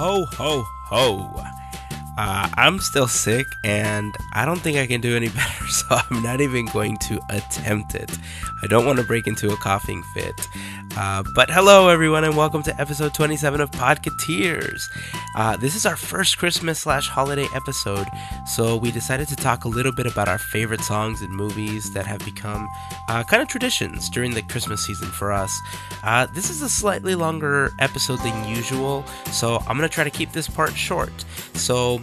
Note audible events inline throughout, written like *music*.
Ho, ho, ho. Uh, I'm still sick and I don't think I can do any *laughs* better, so I'm not even going to attempt it. I don't want to break into a coughing fit. Uh, but hello, everyone, and welcome to episode 27 of Podcateers. Uh, this is our first Christmas slash holiday episode, so we decided to talk a little bit about our favorite songs and movies that have become uh, kind of traditions during the Christmas season for us. Uh, this is a slightly longer episode than usual, so I'm going to try to keep this part short. So,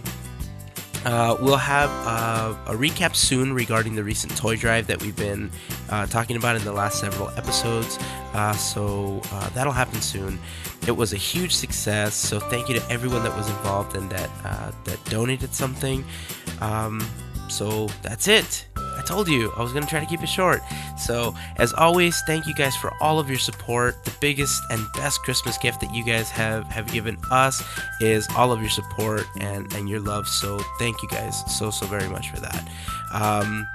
uh, we'll have uh, a recap soon regarding the recent toy drive that we've been uh, talking about in the last several episodes. Uh, so uh, that'll happen soon. It was a huge success. So thank you to everyone that was involved and that that donated something. Um, so that's it. I told you I was gonna try to keep it short. So as always, thank you guys for all of your support. The biggest and best Christmas gift that you guys have have given us is all of your support and and your love. So thank you guys so so very much for that. Um,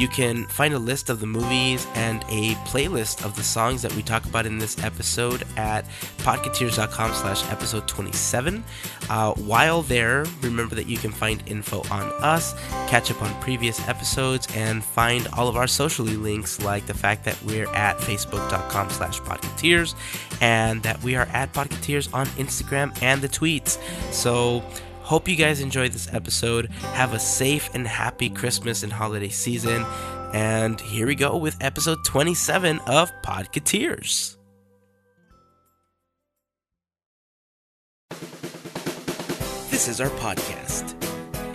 you can find a list of the movies and a playlist of the songs that we talk about in this episode at podcateers.com slash episode 27. Uh, while there, remember that you can find info on us, catch up on previous episodes, and find all of our socially links like the fact that we're at facebook.com slash podcateers and that we are at podcateers on Instagram and the tweets. So Hope you guys enjoyed this episode. Have a safe and happy Christmas and holiday season. And here we go with episode 27 of Podcateers. This is our podcast.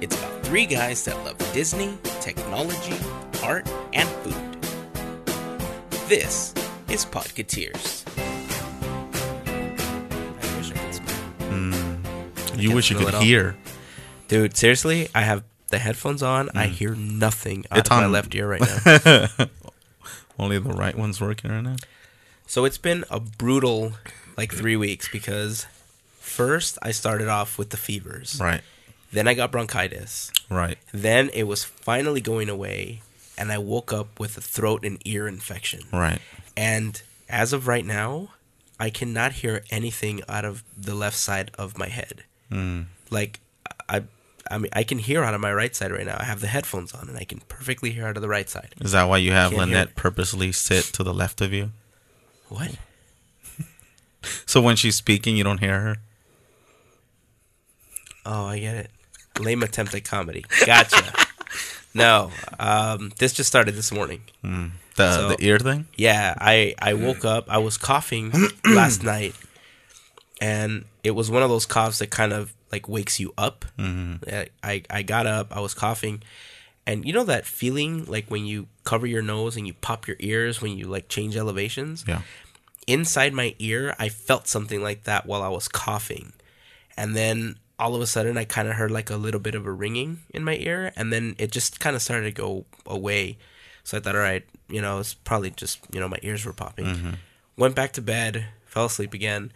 It's about three guys that love Disney, technology, art, and food. This is Podcateers. You wish you could hear. Dude, seriously, I have the headphones on. I mm. hear nothing out It's of my left ear right now. *laughs* Only the right one's working right now. so it's been a brutal like three weeks because first I started off with the fevers. Right. Then I got bronchitis. Right. Then it was finally going away, and I woke up with a throat and ear infection. Right. And as of right now, I cannot hear anything out of the left side of my head. Mm. Like I, I mean, I can hear out of my right side right now. I have the headphones on, and I can perfectly hear out of the right side. Is that why you have Lynette purposely sit to the left of you? What? *laughs* So when she's speaking, you don't hear her? Oh, I get it. Lame attempt at comedy. Gotcha. *laughs* no, um, this just started this morning. The, So- the ear thing? Yeah, I I woke up. I was coughing *clears throat* last night, and it was one of those coughs that kind of like wakes you up. Mm-hmm. I I got up. I was coughing, and you know that feeling like when you cover your nose and you pop your ears when you like change elevations. Yeah. inside my ear, I felt something like that while I was coughing. And then all of a sudden, I kind of heard like a little bit of a ringing in my ear. And then it just kind of started to go away. So I thought, all right, you know, it's probably just, you know, my ears were popping. Went back to bed, fell asleep again.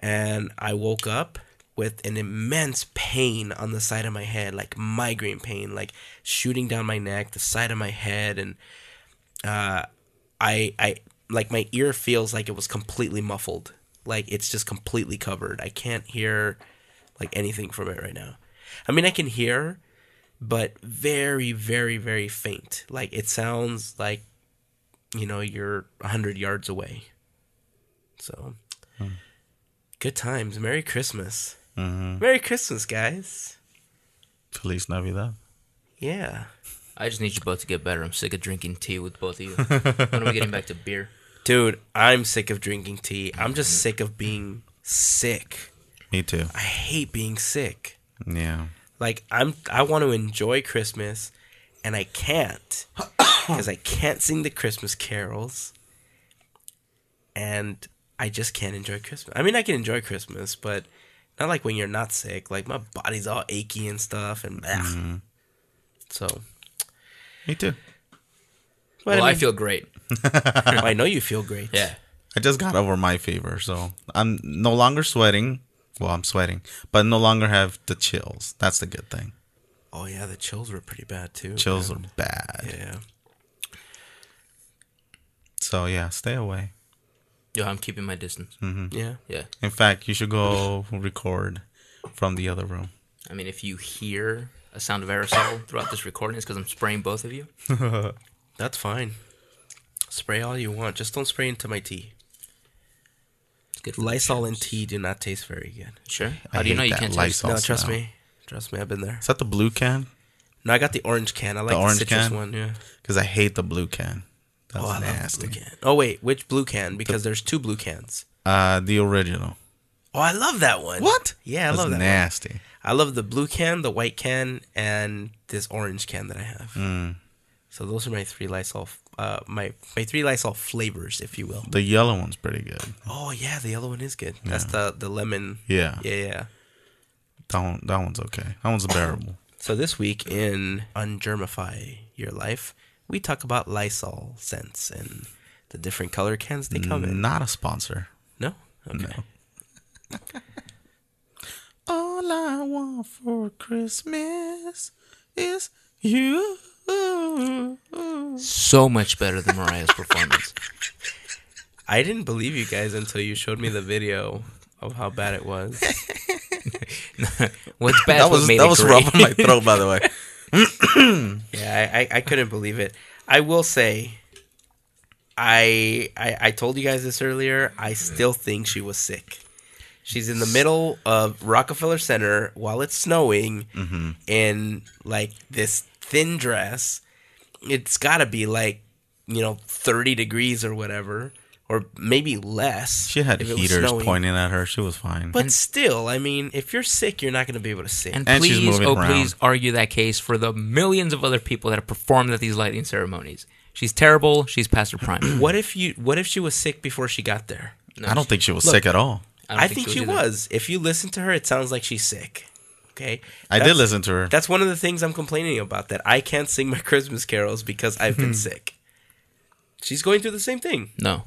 And I woke up with an immense pain on the side of my head, like migraine pain, like shooting down my neck, the side of my head. And uh, I I like my ear feels like it was completely muffled. Like it's just completely covered. I can't hear like anything from it right now. I mean I can hear but very very very faint. Like it sounds like you know you're 100 yards away. So good times. Merry Christmas. Mm-hmm. Merry Christmas, guys. Feliz Navidad. Yeah. I just need you both to get better. I'm sick of drinking tea with both of you. *laughs* when are we getting back to beer? Dude, I'm sick of drinking tea. I'm just sick of being sick. Me too. I hate being sick. Yeah. Like I'm I want to enjoy Christmas and I can't *coughs* cuz I can't sing the Christmas carols. And I just can't enjoy Christmas. I mean, I can enjoy Christmas, but not like when you're not sick. Like my body's all achy and stuff and bleh. Mm-hmm. So, Me too. but well, I, mean, feel great. *laughs* I know you feel great. Yeah. I just got over my fever, so I'm no longer sweating. Well, I'm sweating, but no longer have the chills. That's the good thing. Oh yeah, the chills were pretty bad too. Chills are bad. Yeah. So yeah, stay away. Yo, I'm keeping my distance. Mm-hmm. Yeah. Yeah. In fact, you should go *laughs* record from the other room. I mean, if you hear a sound of aerosol throughout this recording, it's because I'm spraying both of you. *laughs* That's fine. Spray all you want. Just don't spray into my tea. It's good. For Lysol and tea do not taste very good. Sure. I How do you know you can't Lysol. taste? No, Sauce trust now. me. Trust me, I've been there. Is that the blue can? No, I got the orange can. I like the, orange citrus can? one. Yeah. Because I hate the blue can. That's oh, I nasty. love blue can. Oh wait, which blue can? Because there's two blue cans. Uh, the original. Oh, I love that one. What? Yeah, I That's love that. one. nasty. I love the blue can, the white can, and this orange can that I have. Mm. So those are my three Lysol, uh, my my three Lysol flavors, if you will. The yellow one's pretty good. Oh yeah, the yellow one is good. That's the the lemon. Yeah, Yeah, yeah. that one. That one's okay. That one's bearable. *coughs* So this week in Ungermify Your Life, we talk about Lysol scents and the different color cans they come in. Not a sponsor. No, okay. *laughs* All I want for Christmas is you. So much better than Mariah's performance. *laughs* I didn't believe you guys until you showed me the video of how bad it was. *laughs* What's bad? That was made that it was great. rough on my throat, by the way. *clears throat* Yeah, I, I, I couldn't believe it. I will say, I, I I told you guys this earlier. I still think she was sick. She's in the middle of Rockefeller Center while it's snowing mm-hmm. in like this thin dress. It's got to be like you know thirty degrees or whatever, or maybe less. She had if it was heaters pointing at her. She was fine. But still, I mean, if you're sick, you're not going to be able to sing. And, And please, moving oh around. please, argue that case for the millions of other people that have performed at these lighting ceremonies. She's terrible. She's past her prime. *clears throat* what if you? What if she was sick before she got there? No, I don't think she was Look, sick at all. don't I, think, she either. was. If you listen to her, it sounds like she's sick. Okay, I did listen to her. That's one of the things I'm complaining about. That I can't sing my *laughs* Christmas carols because I've been hmm. sick. She's going through the same thing. No.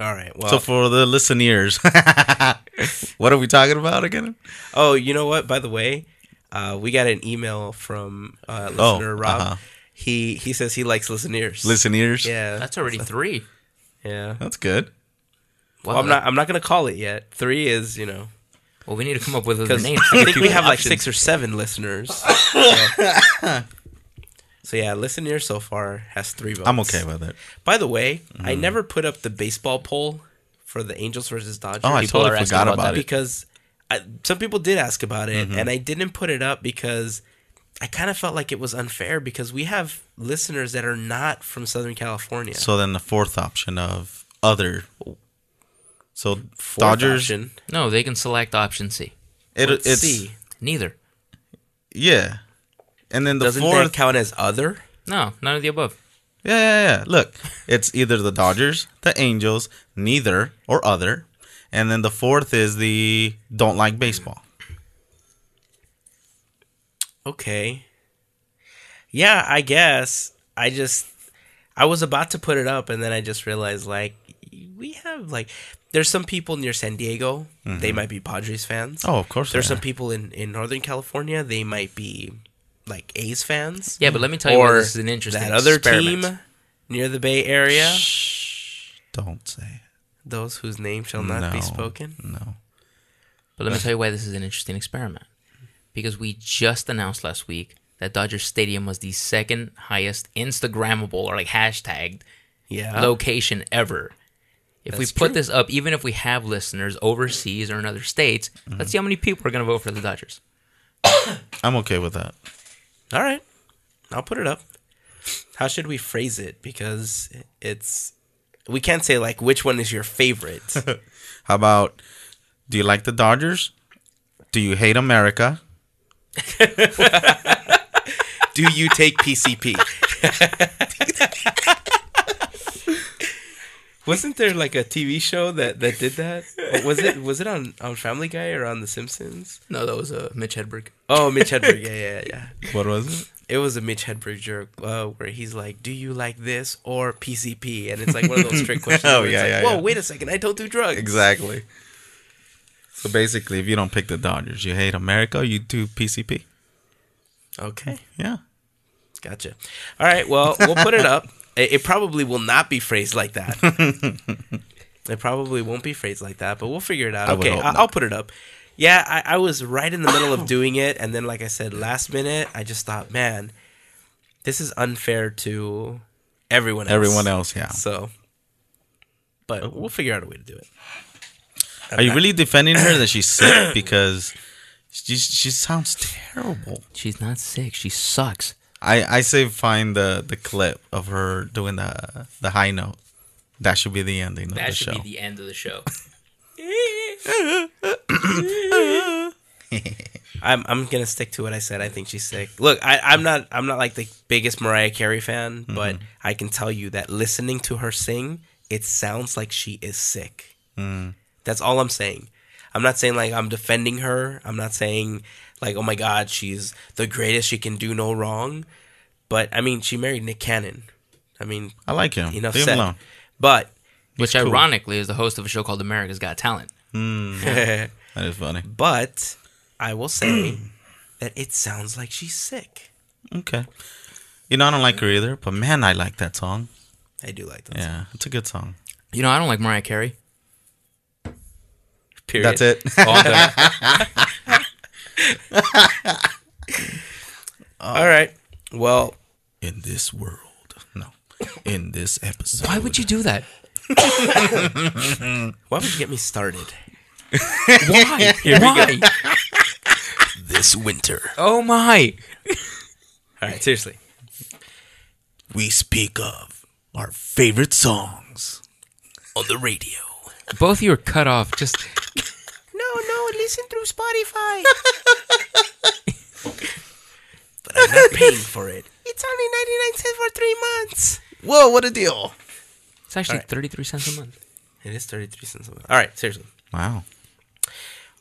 All right. Well. So for the listeners, *laughs* what are we talking about again? oh, you know what? By the way, uh, we got an email from uh, Oh, listener Rob. uh-huh. He he says he likes listeners. Listeners. Yeah. That's already three. yeah. That's good. Wow, Well, I'm not. I'm not gonna call it yet. Three is you know Well, we need to come up with a name. I think we *laughs* have like six or seven listeners. So, *laughs* so yeah, listener so far has three votes. I'm okay with it. By the way, I never put up the baseball poll for the Angels versus Dodgers. Oh, I People totally are forgot about about that. it. because I, some people did ask about it, Mm-hmm. and I didn't put it up because I kind of felt like it was unfair because we have listeners that are not from Southern California. So then the fourth option of other. So Fourth Dodgers. option, No, they can select option C. It, it's see. Neither. yeah, and then the Doesn't fourth. that count as other? No, none of the above. Yeah, yeah, yeah. Look, it's either the Dodgers, the Angels, neither or other, and then the fourth is the don't like baseball. Okay. Yeah, I guess. I just I was about to put it up and then I just realized like we have like there's some people near San Diego, they mm-hmm. might be Padres fans. Oh, of course. there's they some people in in Northern California, they might be like A's fans. Yeah, but let me tell you why or this is an interesting that other experiment. team near the Bay Area, Don't say it. those whose name shall not be spoken. No. But let me tell you why this is an interesting experiment. Because we just announced last week that Dodger Stadium was the second highest Instagrammable or like hashtagged Yeah. location ever. If we put true. this up, even if we have listeners overseas or in other states, Mm-hmm. let's see how many people are going to vote for the Dodgers. *coughs* I'm okay with that. All right. I'll put it up. How should we phrase it? Because it's we can't say like which one is your favorite. *laughs* How about do you like the Dodgers? Do you hate America? *laughs* Do you take PCP? *laughs* Wasn't there like a TV show that that did that? Or Was it was it on on Family Guy or on The Simpsons? No, that was uh, Mitch Hedberg. Oh, Mitch Hedberg. Yeah, yeah, yeah. *laughs* What was it? It was a Mitch Hedberg joke uh, where he's like, "Do you like this or PCP?" And it's like one of those trick *laughs* questions. Oh, where it's yeah, like, yeah, Whoa, yeah. wait a second! I don't do drugs. Exactly. So basically, if you don't pick the Dodgers, you hate America, you do PCP. Okay. Yeah. Gotcha. All right. Well, we'll put it up. It, it probably will not be phrased like that. *laughs* it probably won't be phrased like that, but we'll figure it out. I okay, I, I'll put it up. Yeah, I, I was right in the middle of *coughs* doing it, and then, like I said, last minute, I just thought, man, this is unfair to everyone else. Everyone else, yeah. So, but we'll figure out a way to do it. Are you really defending her that she's sick *coughs* because she she sounds terrible? She's not sick. She sucks. I I say find the the clip of her doing the the high note. That should be the ending of That the should show. be the end of the show. *laughs* I'm I'm gonna stick to what I said. I think she's sick. Look, I, I'm not I'm not like the biggest Mariah Carey fan, mm-hmm. but I can tell you that listening to her sing, it sounds like she is sick. Mm. That's all I'm saying. I'm not saying like I'm defending her. I'm not saying like oh my god she's the greatest. She can do no wrong. But I mean, she married Nick Cannon. I mean, I like him. enough Leave him said. alone. But Which, cool. ironically, is the host of a show called America's Got Talent. Hmm. *laughs* That is funny. but I will say *clears throat* that it sounds like she's sick. Okay. You know, I don't like her either, but man, I like that song. I do like that. Yeah, it's a good song. You know, I don't like Mariah Carey. Period. That's it. *laughs* *laughs* *laughs* All right. Well, In this world, no. In this episode, Why would you do that? *laughs* why would you get me started *laughs* Why? Why? this winter? Oh my! All right, seriously. we speak of our favorite songs On the radio. Both of you are cut off. Just No, no, listen through Spotify. *laughs* but I'm not paying for it. It's only 99 cents for three months. Whoa, what a deal! it's actually All right. thirty-three cents a month. It is 33 cents a month. All right, seriously. Wow.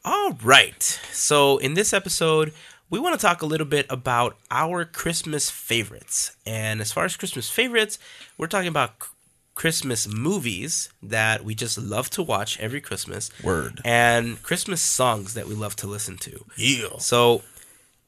All right. So, in this episode, we want to talk a little bit about our Christmas favorites. And as far as Christmas favorites, we're talking about c- Christmas movies that we just love to watch every Christmas. Word. And Christmas songs that we love to listen to. Yeah. So,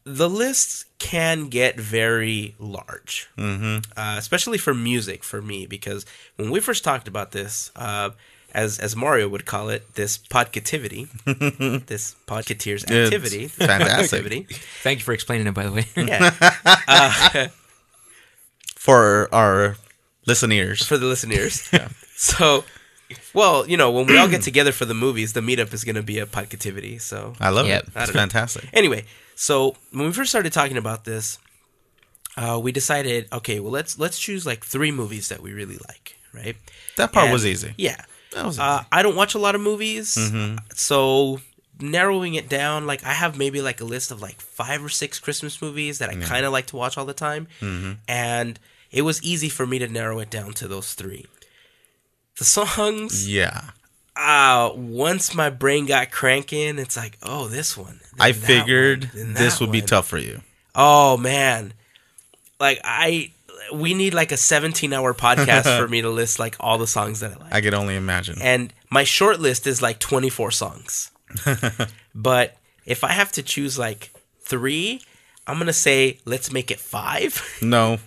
the list can get very large, mm-hmm. uh, especially for music for me, because when we first talked about this, uh, as as Mario would call it, this podcativity, *laughs* this podcateers activity, this fantastic. activity, Thank you for explaining it, by the way. yeah, *laughs* *laughs* For our listeners. for the listeners. *laughs* yeah. So, well, you know, when we all get together for the movies, the meetup is going to be a podcativity. So I love Yep. it. I It's don't know. fantastic. Anyway, so when we first started talking about this, uh, we decided, okay, well let's let's choose like three movies that we really like, right? That part And- was easy. Yeah. That was Uh, I don't watch a lot of movies, Mm-hmm. so narrowing it down, like I have maybe like a list of like five or six Christmas movies that I kind of like to watch all the time, Mm-hmm. and it was easy for me to narrow it down to those three. The songs, Yeah. uh, once my brain got cranking, it's like, oh, this one. I figured one, this would be tough for you. Oh man, like I, we need like a 17 hour podcast for *laughs* me to list like all the songs that I like. I could only imagine. and my short list is like 24 songs. *laughs* but if I have to choose like three, I'm gonna say let's make it five. *laughs* no,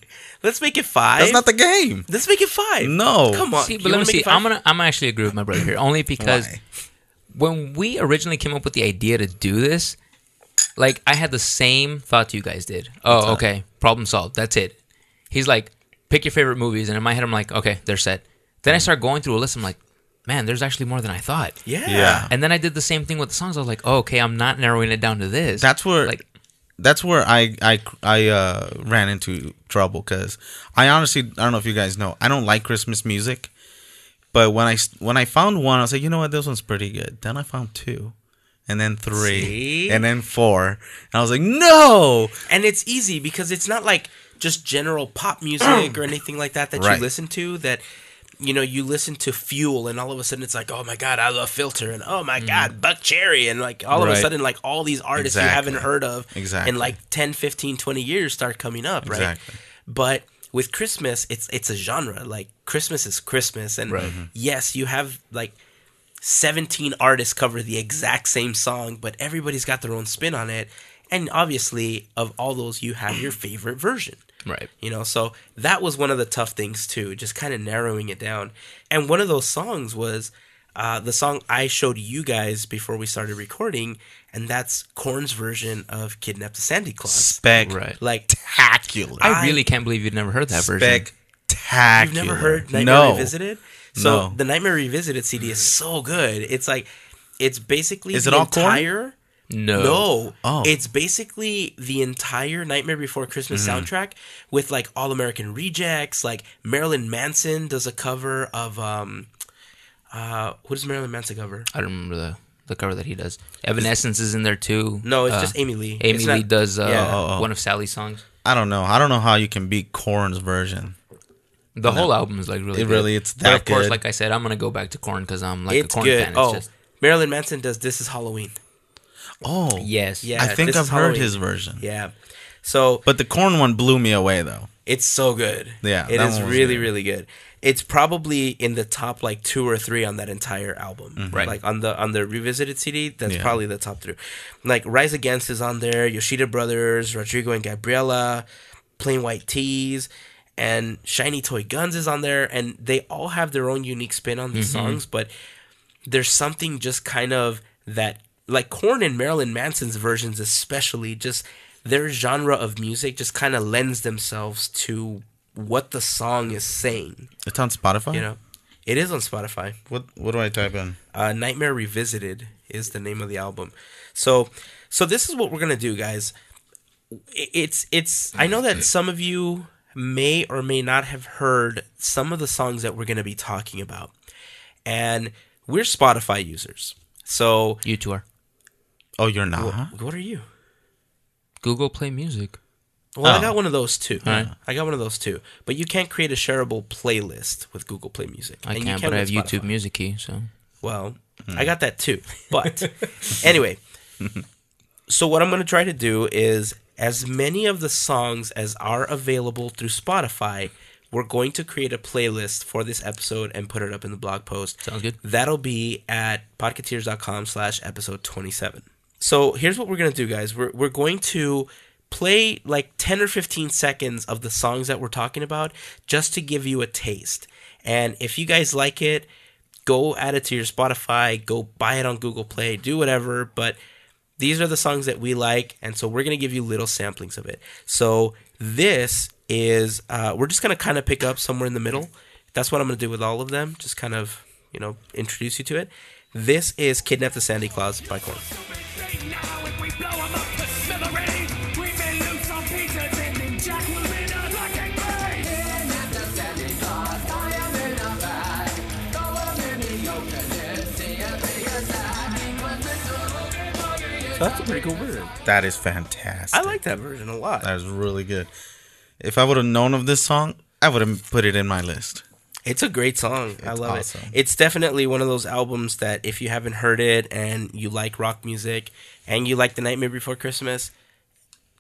let's make it five. that's not the game. Let's make it five. No. come on. See, You but let me see. I'm gonna I'm gonna actually agree with my brother here, only because Why? when we originally came up with the idea to do this, like I had the same thought you guys did. Oh, okay, problem solved. That's it. He's like, pick your favorite movies, and in my head, I'm like, okay, they're set. Then I mm. start going through a list. I'm like, man, there's actually more than I thought. Yeah. Yeah. And then I did the same thing with the songs. I was like, oh, okay, I'm not narrowing it down to this. That's where like that's where I I I uh, ran into trouble because I honestly I don't know if you guys know I don't like Christmas music, but when I when I found one I was like you know what this one's pretty good. Then I found two, and then three, See? and then four, and I was like no. And it's easy because it's not like just general pop music or *clears throat* anything like that that Right. you listen to that you know you listen to fuel and all of a sudden it's like oh my god i love filter and oh my god Buckcherry and like all of a Mm-hmm. Sudden like all these artists you haven't heard of Exactly. in like 10 15 20 years start coming up right Exactly. but with christmas it's it's a genre like christmas is christmas and yes you have like 17 artists cover the exact same song, but everybody's got their own spin on it. And obviously, of all those, you have your favorite version. Right. You know, so that was one of the tough things too, just kind of narrowing it down. And one of those songs was uh, the song I showed you guys before we started recording, and that's Korn's version of "Kidnap the Sandy Claus." Spectacular. Right. Like I really can't believe you've never heard that version. Spectacular! You've never heard Nightmare no. Revisited? So No. the Nightmare Revisited CD is so good. It's like it's basically Is the it all Korn? Entire No. no. Oh. It's basically the entire Nightmare Before Christmas Mm-hmm. soundtrack with like All American Rejects, like Marilyn Manson does a cover of um uh what does Marilyn Manson cover? I don't remember the, the cover that he does. Evanescence is in there too. No, it's Uh, just Amy Lee. Amy It's Lee not- does uh, Yeah. Oh, oh. one of Sally's songs. I don't know. I don't know how you can beat Korn's version. The whole album is like really It good. really- it's But that of course, good. like I said, I'm gonna go back to Korn because I'm like it's a Korn good. fan. It's oh, just Marilyn Manson does This Is Halloween. Oh, yes, Yeah. I think I've heard his version. Yeah. So But the Korn one blew me away though. It's so good. Yeah, it is really, good. really good. It's probably in the top like two or three on that entire album. Right. Like on the on the revisited CD, that's Mm-hmm. Yeah. probably the top three. Like Rise Against is on there, Yoshida Brothers, Rodrigo and Gabriela, Plain White T's, and Shiny Toy Guns is on there, and they all have their own unique spin on the Mm-hmm. songs, but there's something just kind of that like Korn and Marilyn Manson's versions especially just their genre of music just kind of lends themselves to what the song is saying It's on Spotify. you know it is on Spotify what? What do I type in? uh, Nightmare Revisited is the name of the album so so this is what we're gonna do guys it's it's I know that some of you may or may not have heard some of the songs that we're gonna be talking about and we're Spotify users so you two are Oh, you're not. what are you Google Play Music. Well, I Oh. got one of those too. Alright. I got one of those too. But you can't create a shareable playlist with Google Play Music. I And you can't, but I have with YouTube Music Key. So Well, hmm. I got that too. But *laughs* anyway, *laughs* so what I'm going to try to do is as many of the songs as are available through Spotify, we're going to create a playlist for this episode and put it up in the blog post. sounds good. That'll be at podcateers.com slash episode 27. So here's what we're to do, guys. We're, we're going to play like 10 or 15 seconds of the songs that we're talking about just to give you a taste. And if you guys like it, go add it to your Spotify, go buy it on Google Play, do whatever. But these are the songs that we like. And so we're to give you little samplings of it. So this is, uh, we're just to kind of pick up somewhere in the middle. That's what I'm to do with all of them. Just kind of, you know, introduce you to it. This is Kidnap the Sandy Claus by Korn. Now if we blow 'em up to smithereens, we may lose some pieces and then Jack will win a wrecking ball. So that's a pretty cool version. That is fantastic. I like that version a lot. That is really good. If I would have known of this song, I would have put it in my list. It's a great song. I love awesome. it. It's definitely one of those albums that if you haven't heard it and you like rock music and you like The Nightmare Before Christmas,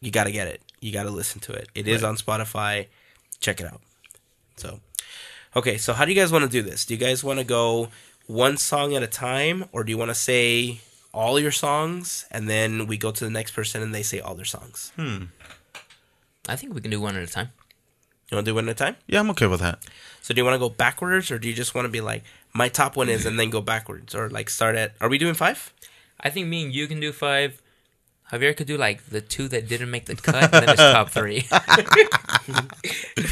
you got to get it. You got to listen to it. It is on Spotify. Check it out. So, okay, so how do you guys want to do this? Do you guys want to go one song at a time or do you want to say all your songs and then we go to the next person and they say all their songs? Hmm. I think we can do one at a time. You want to do one at a time? Yeah, I'm okay with that. So do you want to go backwards or do you just want to be like my top one is and then go backwards or like start at Are we doing 5? I think me and you can do five. Javier could do like the two that didn't make the cut, and then his top three. *laughs*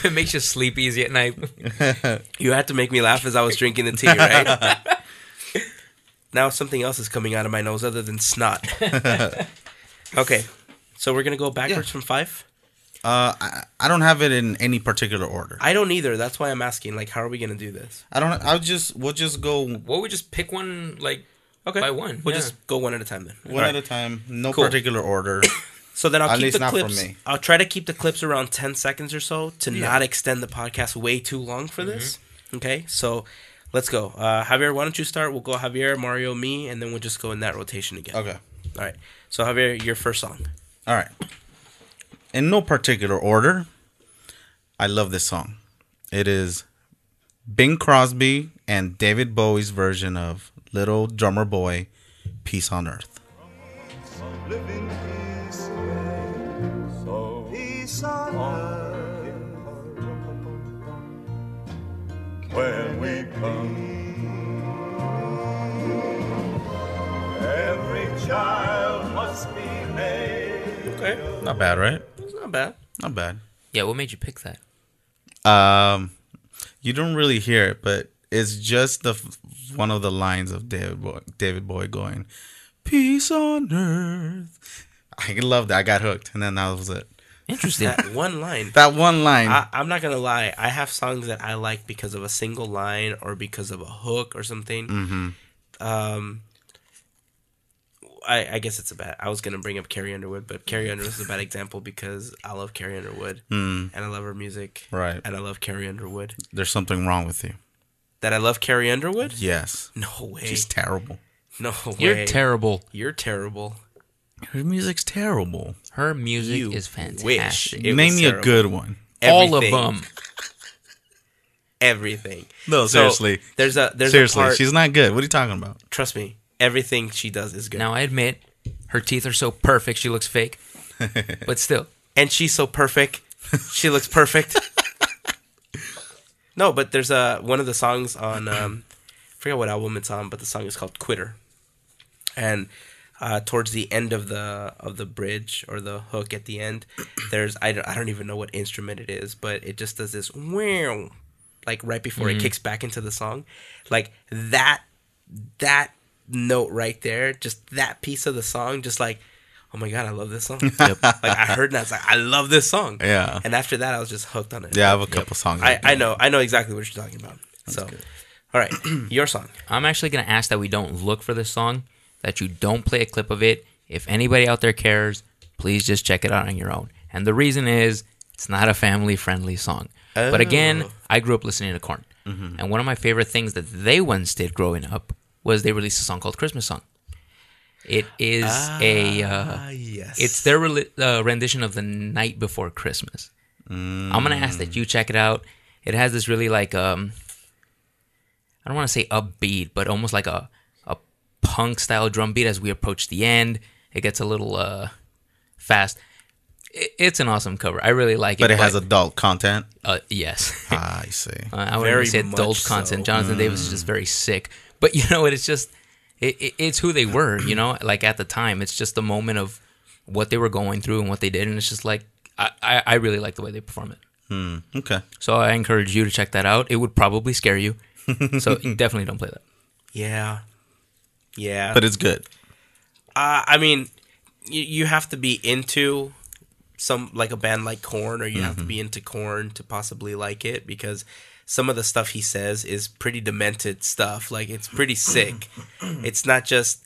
it makes you sleep easy at night. *laughs* You had to make me laugh as I was drinking the tea, right? *laughs* now something else is coming out of my nose other than snot. okay. So we're going to go backwards Yeah. from 5? Uh, I, I don't have it in any particular order. I don't either. That's why I'm asking like how are we going to do this? I don't. I'll just. We'll just go one Well, we just pick one like Okay. By one, We'll yeah. just go one at a time then. One at Alright. a time. No Cool. particular order. *coughs* So then I'll At keep least the not for clips. me. I'll try to keep the clips around ten seconds or so to Yeah. not extend the podcast way too long for this. Mm-hmm. Okay, so let's go. Uh, Javier, why don't you start? We'll go Javier, Mario, me, and then we'll just go in that rotation again. okay. All right. So Javier, your first song. All right. In no particular order, I love this song. It is Bing Crosby and David Bowie's version of Little Drummer Boy, Peace on Earth. living peace. So peace on earth when we come. Every child Okay, Not bad, right? It's not bad. Not bad. Yeah, what made you pick that? Um, you don't really hear it, but it's just the one of the lines of David Bowie, David Bowie going, "Peace on earth." I loved that. I got hooked, and then that was it. Interesting. *laughs* That one line. That one line. I, I'm not gonna lie. I have songs that I like because of a single line or because of a hook or something. mm-hmm. Um, I, I guess it's a bad. I was gonna bring up Carrie Underwood, but Carrie Underwood is a bad example because I love Carrie Underwood Mm, and I love her music right. and I love Carrie Underwood. There's something wrong with you. That I love Carrie Underwood? Yes. No way. She's terrible. no way. You're terrible. You're terrible. Her music's terrible. Her music You is fantastic. wish. It Name was me a good one. All of them. Everything. No, So, seriously. there's a there's seriously, a part. she's not good. What are you talking about? trust me. Everything she does is good. Now I admit, her teeth are so perfect she looks fake, *laughs* but still, and she's so perfect. She looks perfect. no, but there's a one of the songs on um, I forget what album it's on, but the song is called "Quitter," and uh, towards the end of the of the bridge or the hook at the end, there's I don't, I don't even know what instrument it is, but it just does this wow, like right before it kicks back into the song, like that that note right there, just that piece of the song, just like. Oh my god, I love this song. *laughs* like I heard that, I was like, I love this song. Yeah. And after that, I was just hooked on it. Yeah, I have a couple songs. I, I know, I know exactly what you're talking about. so, all right, *clears throat* your song. I'm actually going to ask that we don't look for this song, that you don't play a clip of it. If anybody out there cares, please just check it out on your own. And the reason is it's not a family friendly song. But again, Oh. I grew up listening to Korn. Mm-hmm. And one of my favorite things that they once did growing up was they released a song called Christmas Song. It is a uh, yes. it's their reli- uh, rendition of the night before Christmas. I'm gonna ask that you check it out. It has this really like um, I don't want to say upbeat, but almost like a a punk style drum beat as we approach the end. It gets a little uh fast. It, it's an awesome cover. I really like it. But it has adult content. uh, yes. I see. *laughs* Uh, I wouldn't Very even say adult much content. so. Jonathan Davis is just very sick. But you know what? It's just it, it, it's who they were. You know, like at the time, it's just the moment of what they were going through and what they did, and it's just like I, I, I really like the way they perform it. Hmm, Okay. So I encourage you to check that out. It would probably scare you, *laughs* so definitely don't play that. yeah, yeah. But it's good. uh, I mean, you, you have to be into some like a band like Korn, or you have to be into Korn to possibly like it because some of the stuff he says is pretty demented stuff. Like it's pretty sick. *clears throat* it's not just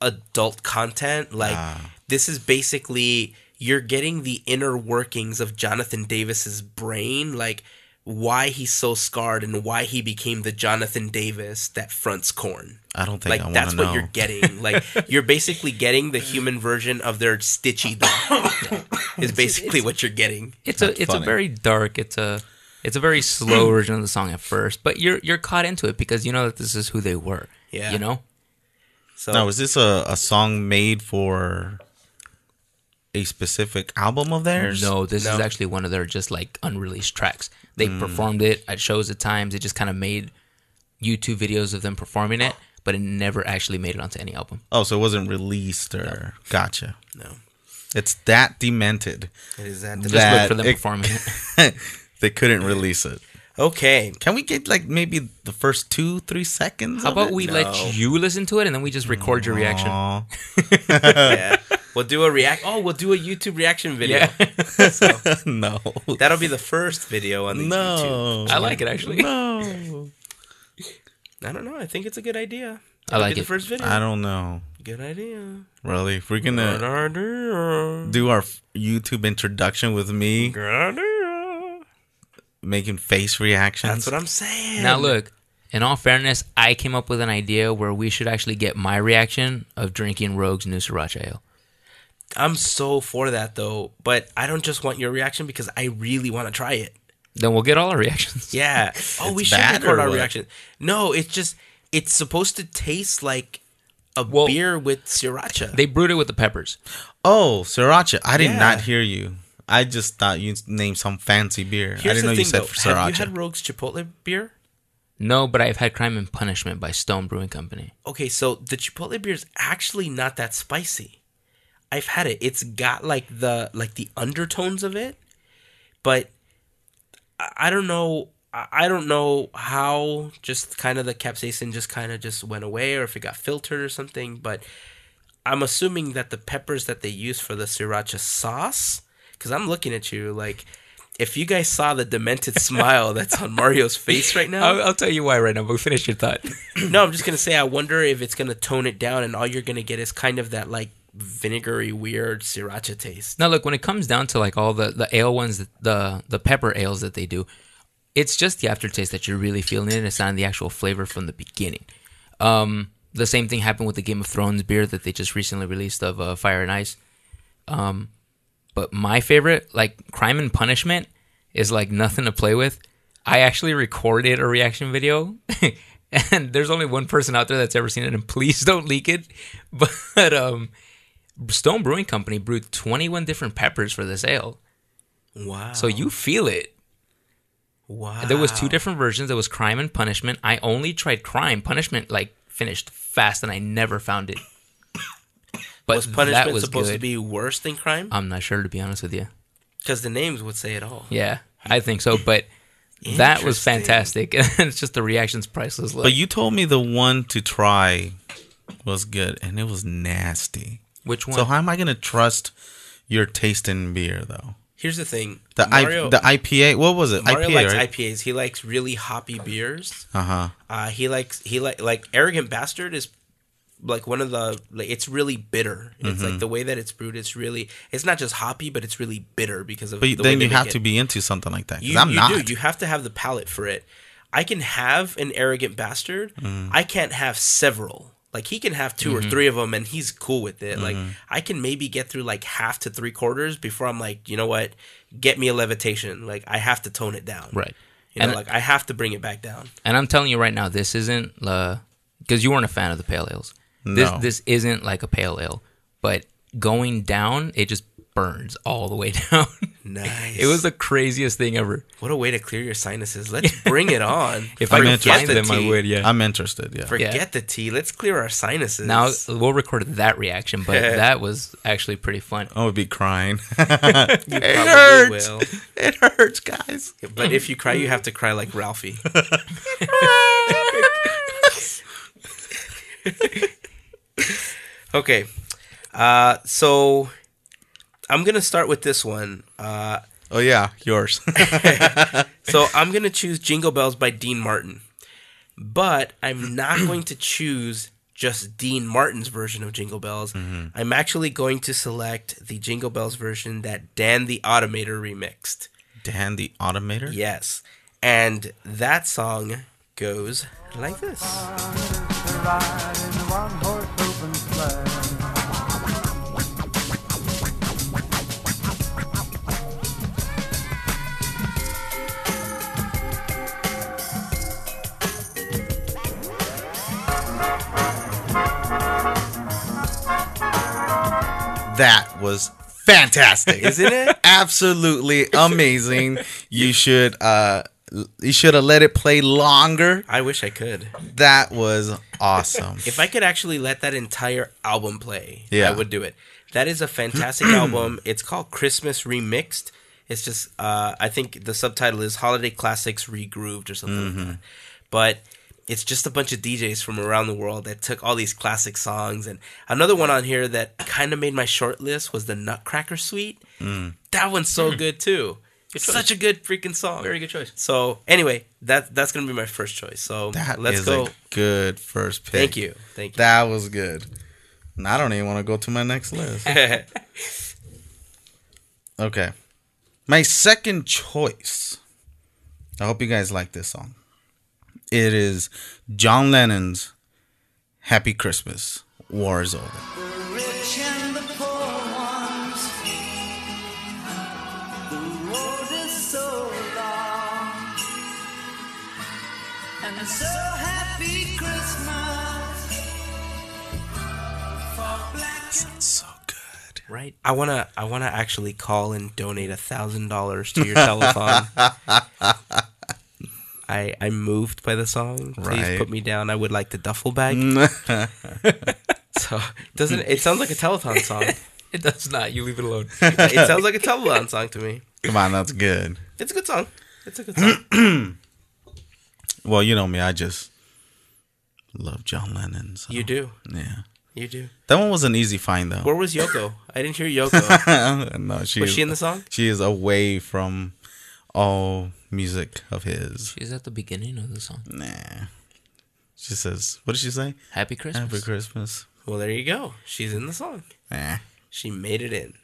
adult content. Like ah. this is basically you're getting the inner workings of Jonathan Davis's brain, like why he's so scarred and why he became the Jonathan Davis that fronts Korn. I don't think Like I that's to what you're getting. Like *laughs* you're basically getting the human version of their Stitchy dog. *coughs* is basically what you're getting. It's a That's it's funny. a very dark. It's a it's a very *clears throat* slow version of the song at first, but you're you're caught into it because you know that this is who they were. Yeah. you know. So Now, is this a, a song made for a specific album of theirs? No, this is actually one of their just like unreleased tracks. They Hmm. performed it at shows at times. It just kind of made YouTube videos of them performing it, but it never actually made it onto any album. Oh, so it wasn't released or gotcha. no, It's that demented. it is that. Just That- look for them it- performing it. *laughs* *laughs* they couldn't release it. Okay. Can we get like maybe the first two, three seconds? How of about it? we No. let you listen to it and then we just record your reaction? *laughs* Yeah. We'll do a react. Oh, we'll do a YouTube reaction video. Yeah, So *laughs* no. that'll be the first video on the YouTube. No. I like it actually. No. I don't know. I think it's a good idea. I That'll like be it. the first video. I don't know. Good idea. Really, if we're gonna idea. do our YouTube introduction with me Good idea. Making face reactions, That's what I'm saying. Now look, in all fairness, I came up with an idea where we should actually get my reaction of drinking Rogue's new Sriracha Ale. I'm so for that though, but I don't just want your reaction because I really want to try it. Then we'll get all our reactions. Yeah. *laughs* Oh, we should record our what? reaction. No, it's just it's supposed to taste like a Well- beer with sriracha. They brewed it with the peppers. Oh, sriracha! I did Yeah. not hear you. I just thought you named some fancy beer. I didn't the know thing, you said though. for Have you had Rogue's Chipotle beer? No, but I've had Crime and Punishment by Stone Brewing Company. Okay, so the Chipotle beer is actually not that spicy. I've had it. It's got like the like the undertones of it, but I, I don't know. I I don't know how just kind of the capsaicin just kind of just went away or if it got filtered or something. But I'm assuming that the peppers that they use for the sriracha sauce, because I'm looking at you like. If you guys saw the demented smile *laughs* that's on Mario's face right now, I'll, I'll tell you why right now. But finish your thought. *clears throat* no, I'm just gonna say I wonder if it's gonna tone it down, and all you're gonna get is kind of that like vinegary, weird sriracha taste. Now, look, when it comes down to like all the the ale ones, the the pepper ales that they do, it's just the aftertaste that you're really feeling it. It's not the actual flavor from the beginning. Um, the same thing happened with the Game of Thrones beer that they just recently released of uh, Fire and Ice. Um, but my favorite, like Crime and Punishment, is like nothing to play with. I actually recorded a reaction video, *laughs* and there's only one person out there that's ever seen it. And please *laughs* don't leak it. But um, Stone Brewing Company brewed 21 different peppers for this ale, Wow. so you feel it. wow. There was two different versions. There was Crime and Punishment. I only tried Crime. Punishment like finished fast, and I never found it. But was punishment that was supposed good. to be worse than crime? I'm not sure to be honest with you. Because the names would say it all. Yeah, I think so. But that was Interesting. fantastic. *laughs* it's just the reaction's priceless. Look. But you told me the one to try was good, and it was nasty. Which one? So how am I gonna trust your taste in beer though? Here's the thing. The Mario, I, the IPA. What was it? Mario IPA, likes right? IPAs. He likes really hoppy beers. Uh huh. Uh, he likes he like like arrogant bastard is like one of the like it's really bitter. It's Mm-hmm. like the way that it's brewed. It's really it's not just hoppy, but it's really bitter because of. But the then you have it. to be into something like that. You, I'm you not. do. You have to have the palate for it. I can have an arrogant bastard. Mm. I can't have several. Like he can have 2 Mm-hmm. or three of them, and he's cool with it. Like I can maybe get through like half to three quarters before I'm like, you know what, get me a levitation. Like I have to tone it down. right. You know, And- like I have to bring it back down. And I'm telling you right now, this isn't because you weren't a fan of the pale ales. This No. this isn't like a pale ale, but going down, it just burns all the way *laughs* down. Nice. it was the craziest thing ever. what a way to clear your sinuses. Let's bring it on. *laughs* If I'm I could interested. find them, I would. Yeah, I'm interested. Yeah. Forget Yeah. the tea. Let's clear our sinuses. now we'll record that reaction, but *laughs* that was actually pretty fun. I would be crying. you it probably hurts. will. It hurts, guys. But if you cry, you have to cry like Ralphie. Okay. Uh, so I'm going to start with this one. Uh, Oh yeah, yours. so I'm going to choose Jingle Bells by Dean Martin. But I'm not going to choose just Dean Martin's version of Jingle Bells. I'm actually going to select the Jingle Bells version that Dan the Automator remixed. Dan the Automator. Yes. And that song goes like this. That was fantastic. Isn't it? Absolutely amazing. You should uh you should have let it play longer. I wish I could. That was awesome. If I could actually let that entire album play, Yeah. I would do it. That is a fantastic *clears throat* album. It's called Christmas Remixed. It's just, uh, I think the subtitle is Holiday Classics Regrooved or something like that. But it's just a bunch of DJs from around the world that took all these classic songs. And another one on here that kind of made my short list was the Nutcracker Suite. Mm. That one's so mm. good too. It's such a good freaking song. Very good choice. So anyway, that that's gonna be my first choice. So that let's is go. a good first pick. Thank you. Thank you. That was good. And I don't even want to go to my next list. *laughs* Okay. My second choice. I hope you guys like this song. It is John Lennon's Happy Christmas. War is over. rich and the poor ones. The road is so long, and so happy Christmas for black and So good. right? I wanna I wanna actually call and donate a thousand dollars to your telethon. *laughs* I I'm moved by the song. Please Right. put me down. I would like the duffel bag. *laughs* so doesn't it, sounds like a telethon *laughs* song? It does not. You leave it alone. it sounds like a Tubbalon song to me. Come on, that's good. It's a good song. It's a good song. *clears throat* Well, you know me, I just love John Lennon. So, you do. yeah. You do. That one was an easy find though. Where was Yoko? I didn't hear Yoko. *laughs* no, she Was is, she in the song? She is away from all music of his. She's at the beginning of the song. Nah. She says, "What did she say? Happy Christmas. Happy Christmas." Well, there you go. She's in the song. Nah. She made it in.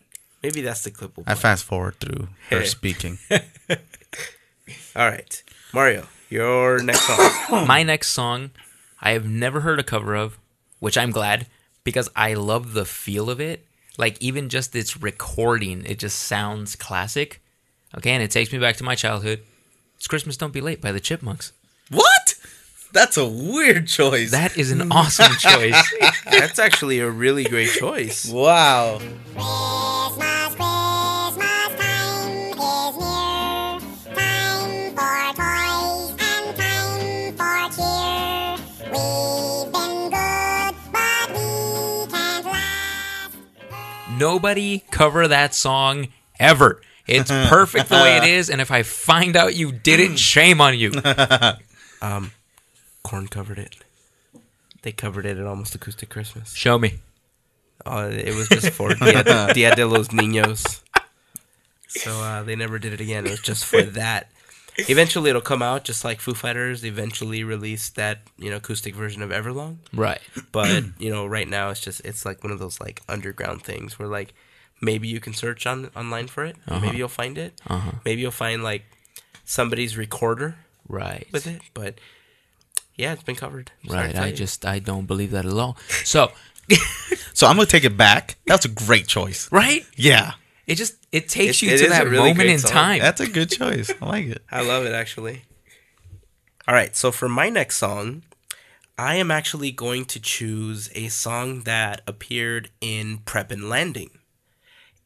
Maybe that's the clip. We'll I fast forward through her speaking. *laughs* All right, Mario, your next song. *coughs* My next song, I have never heard a cover of, which I'm glad because I love the feel of it. Like even just its recording, it just sounds classic. Okay, and it takes me back to my childhood. It's Christmas Don't Be Late by the Chipmunks. what? That's a weird choice. That is an awesome *laughs* choice. That's actually a really great choice. wow. Christmas, Christmas time is near. Time for toys and time for cheer. We've been good, but we can't last. Nobody cover that song ever. It's *laughs* perfect the way it is, and if I find out you did it, *laughs* shame on you. *laughs* Korn covered it. They covered it at Almost Acoustic Christmas. Show me. Uh, it was just for Dia, de- Dia de los Niños. So uh, they never did it again. It was just for that. Eventually, it'll come out, just like Foo Fighters eventually released that you know acoustic version of Everlong. Right. But you know, right now it's just it's like one of those like underground things where like maybe you can search on online for it. or Maybe you'll find it. Uh-huh. Maybe you'll find like somebody's recorder Right. with it. But yeah, it's been covered. Sorry Right. I just I don't believe that at all. So *laughs* So I'm gonna take it back. That's a great choice. right? Yeah, It just it takes It- you it to that really moment in song. time. that's a good choice. I like it. *laughs* I love it actually. All right, so for my next song, I am actually going to choose a song that appeared in Prep and Landing.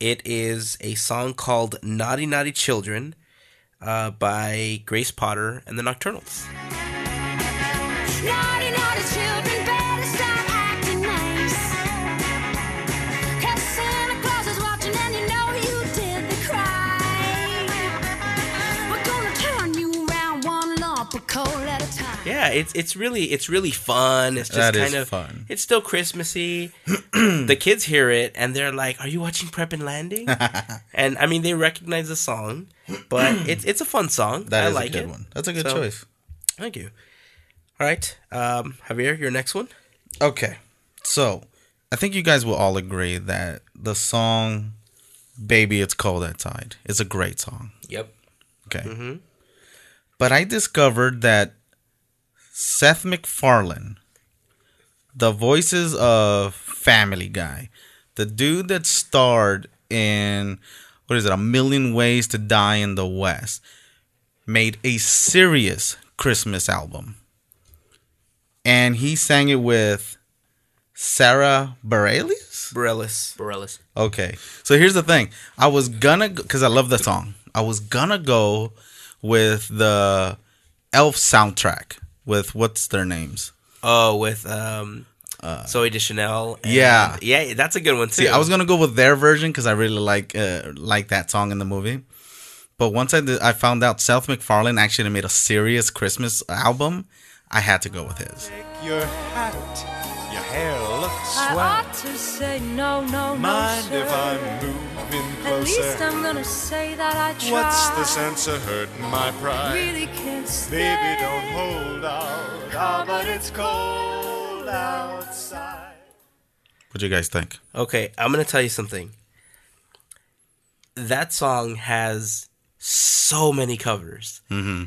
It is a song called Naughty Naughty Children uh, by Grace Potter and the Nocturnals. Naughty, naughty children, better start acting nice. you know you did the crime. We're gonna turn you around at a time. Yeah, it's it's really it's really fun. It's just That is kind of fun. It's still Christmassy. *clears throat* the kids hear it and they're like, "Are you watching Prep and Landing?" *laughs* and I mean, they recognize the song, but *clears throat* it's it's a fun song. That I is like a good it. one. That's a good So- choice. Thank you. All right, um, Javier, your next one. Okay, so I think you guys will all agree that the song "Baby It's Cold Outside" is a great song. Yep. Okay. But I discovered that Seth MacFarlane, the voices of Family Guy, the dude that starred in what is it, A Million Ways to Die in the West, made a serious Christmas album. And he sang it with Sara Bareilles? Bareilles. Bareilles. Okay. So here's the thing. I was gonna because I love the song. I was gonna go with the Elf soundtrack with what's their names. Oh, with um, Zooey Deschanel. and- yeah. yeah, that's a good one too. See, I was gonna go with their version because I really like uh, like that song in the movie. But once I did, I found out Seth MacFarlane actually made a serious Christmas album. I had to go with his. Your hat, your hair looks I ought to say no, no, no, Mind sir. if I'm moving At least? I'm gonna say that I tried. What's the sense of hurting my pride? Really can't stay. Baby, don't hold out. Ah, but it's cold outside. What do you guys think? Okay, I'm gonna tell you something. That song has so many covers. Mm-hmm.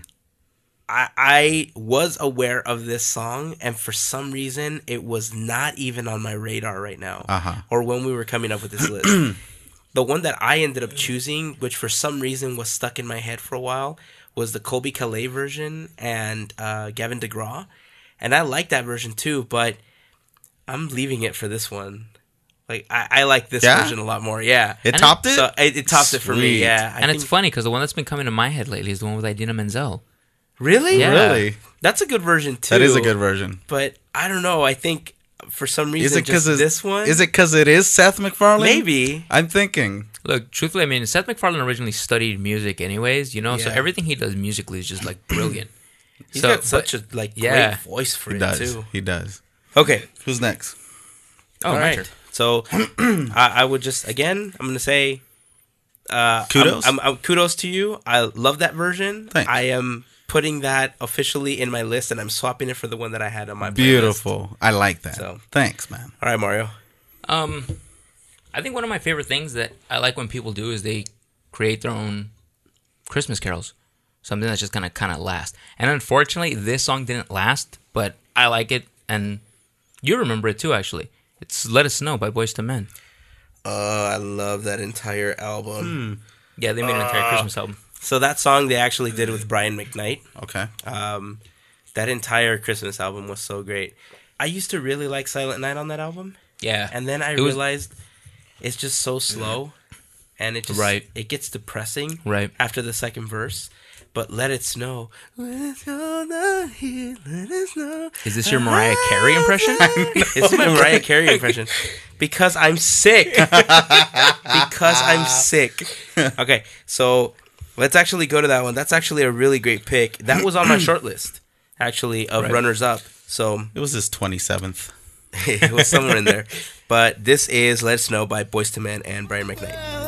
I, I was aware of this song, and for some reason, it was not even on my radar right now, Uh-huh. or when we were coming up with this *clears throat* list. The one that I ended up choosing, which for some reason was stuck in my head for a while, was the Colbie Caillat version and uh, Gavin DeGraw, and I like that version too. But I'm leaving it for this one. Like I, I like this Yeah? version a lot more. Yeah, It And topped it. so it, it topped it for me. Yeah, I and think- it's funny because the one that's been coming to my head lately is the one with Idina Menzel. really, Yeah. Really? That's a good version too. That is a good version. but I don't know. I think for some reason, Is it because just this one? Is it because it is Seth MacFarlane? maybe? I'm thinking. Look, truthfully, I mean, Seth MacFarlane originally studied music, anyways. You know, so everything he does musically is just like brilliant. *clears throat* He's So, got such a like yeah. great voice for He it does. too. He does. Okay, Who's next? Oh, all my right. turn. So *clears throat* I, I would just again, I'm gonna say, uh, Kudos? I'm, I'm, I'm- kudos to you. I love that version. Thanks. I am putting that officially in my list, and I'm swapping it for the one that I had on my playlist. Beautiful. I like that. So- Thanks, man. All right, Mario. Um, I think one of my favorite things that I like when people do is they create their own Christmas carols, something that's just gonna kind of last. And unfortunately, this song didn't last, but I like it, and you remember it too. Actually, it's "Let It Snow" by Boyz II Men. Uh, I love that entire album. Yeah, they made an entire Christmas album. So that song they actually did with Brian McKnight. Okay. Um, that entire Christmas album was so great. I used to really like Silent Night on that album, Yeah, and then I It was- realized it's just so slow, and it just Right. it gets depressing Right. after the second verse. But let it snow. Let it snow here, let it snow. is this your Mariah Carey impression? *laughs* It's my Mariah Carey impression because I'm sick. *laughs* because I'm sick. *laughs* Okay, so let's actually go to that one. That's actually a really great pick. That was on my *clears throat* short list, actually, of Right. runners up. So It was his 27th. *laughs* it was somewhere in there. *laughs* But this is Let It Snow by Boyz II Men and Brian McKnight.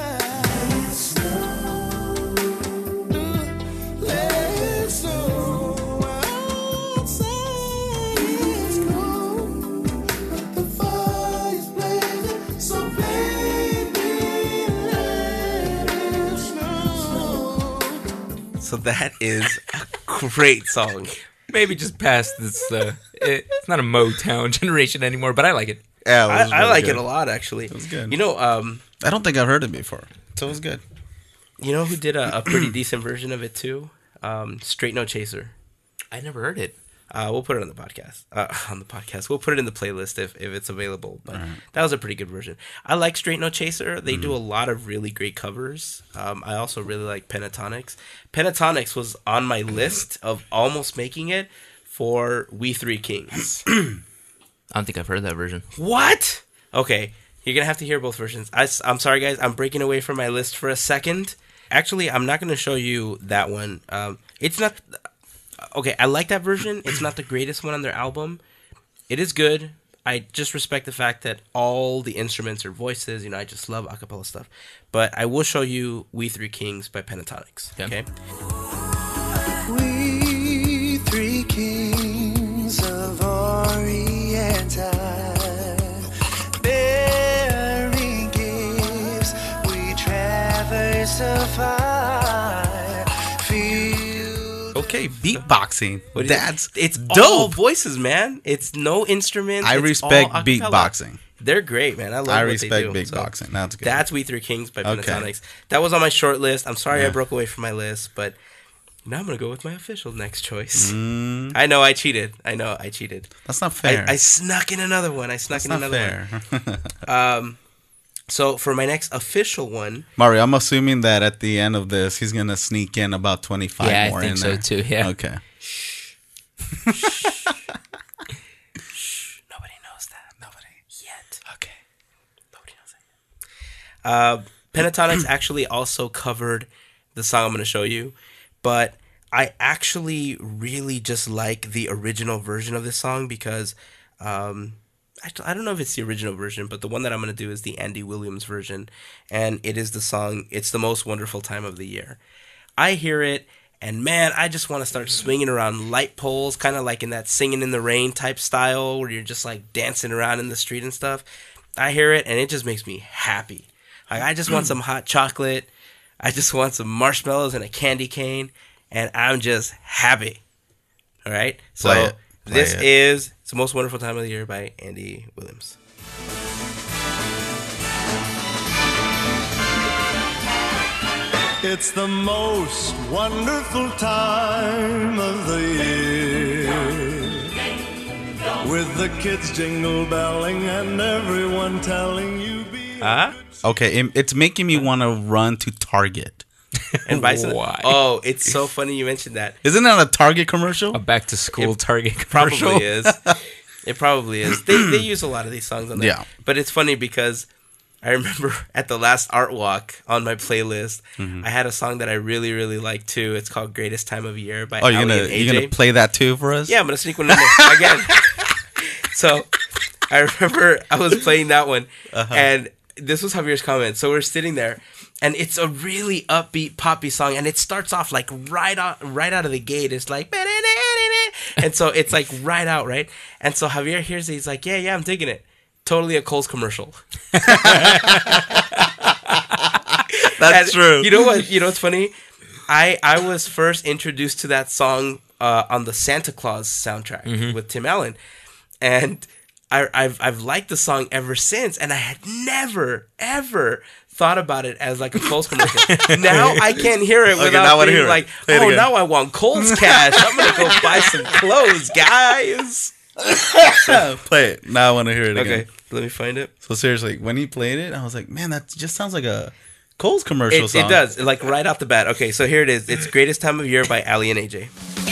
So that is a great song. Maybe just past this. Uh, it, it's not a Motown *laughs* generation anymore, but I like it. Yeah, it I, was I really like good. it a lot, actually. It was good. You know, um, I don't think I've heard it before. So it was good. you know who did a, a pretty *clears throat* decent version of it too? Um, Straight No Chaser. I never heard it. Uh, we'll put it on the podcast. Uh, *laughs* on the podcast, we'll put it in the playlist if, if it's available. But that was a pretty good version. I like Straight No Chaser. They do a lot of really great covers. Um, I also really like Pentatonix. Pentatonix was on my list of almost making it for We Three Kings. *clears throat* I don't think I've heard that version. what? Okay, you're gonna have to hear both versions. I, am sorry, guys. I'm breaking away from my list for a second. Actually, I'm not gonna show you that one. Um, it's not. Okay, I like that version. It's not the greatest one on their album. It is good. I just respect the fact that all the instruments are voices. You know, I just love acapella stuff. But I will show you "We Three Kings" by Pentatonix. Yeah. Okay. We three kings of Orient bearing gifts, we traverse afar. Okay, beatboxing. What? That's it's dope. all voices, man. It's no instruments. I respect beatboxing. They're great, man. I love I what respect they do. beatboxing. That's good. That's We Three Kings by Okay. That was on my short list. I'm sorry I broke away from my list, but now I'm gonna go with my official next choice. Mm, I know I cheated. I know I cheated. that's not fair. I, I snuck in another one. I snuck that's in not another fair. one. *laughs* Um, so for my next official one, Mario, I'm assuming that at the end of this, he's gonna sneak in about 25 Yeah, I more think in so there. too, yeah. Okay. Shh. *laughs* nobody knows that. Nobody yet. Okay. Nobody knows that yet. Uh, Pentatonix *clears throat* actually also covered the song I'm going to show you, but I actually really just like the original version of this song because um, I don't know if it's the original version, but the one that I'm going to do is the Andy Williams version, and it is the song "It's the Most Wonderful Time of the Year." I hear it, and man, I just want to start swinging around light poles, kind of like in that "Singing in the Rain" type style, where you're just like dancing around in the street and stuff. I hear it, and it just makes me happy. Like I just want some hot chocolate. I just want some marshmallows and a candy cane, and I'm just happy. All right. So this it. Uh, is "It's the Most Wonderful Time of the Year" by Andy Williams. It's the most wonderful time of the year. With the kids jingle belling and everyone telling you be. Huh? Okay, it- it's making me want to run to Target. *laughs* And buy some. Why? Oh, it's so funny you mentioned that. Isn't that a Target commercial? A back to school Target *laughs* commercial. Probably is. *laughs* It probably is. They they use a lot of these songs on there. Yeah. But it's funny because I remember at the last art walk on my playlist, Mm-hmm. I had a song that I really really like too. It's called "Greatest Time of Year" by Oh, you're gonna and you're gonna play that too for us? Yeah, I'm gonna sneak one in there again. so I remember I was playing that one, Uh-huh. and this was Javier's comment. So we're sitting there, and it's a really upbeat poppy song, and it starts off like right out right out of the gate. It's like, *laughs* and so it's like right out right, and so Javier hears it. He's like, yeah, yeah, I'm digging it. Totally a Kohl's commercial. *laughs* That's And true. You know what? You know what's funny? I I was first introduced to that song uh, on the Santa Claus soundtrack Mm-hmm. with Tim Allen, and I, I've I've liked the song ever since, and I had never ever thought about it as like a Kohl's commercial. *laughs* now I can't hear it Okay, without now I wanna being hear like, it oh, now I want Kohl's cash. I'm gonna go *laughs* buy some clothes, guys. *laughs* play it. Now I want to hear it again. Okay, let me find it. So seriously, when he played it, I was like, man, that just sounds like a Kohl's commercial It, song. it does, like right off the bat. Okay, so here it is. It's "Greatest Time of Year" by Aly and AJ.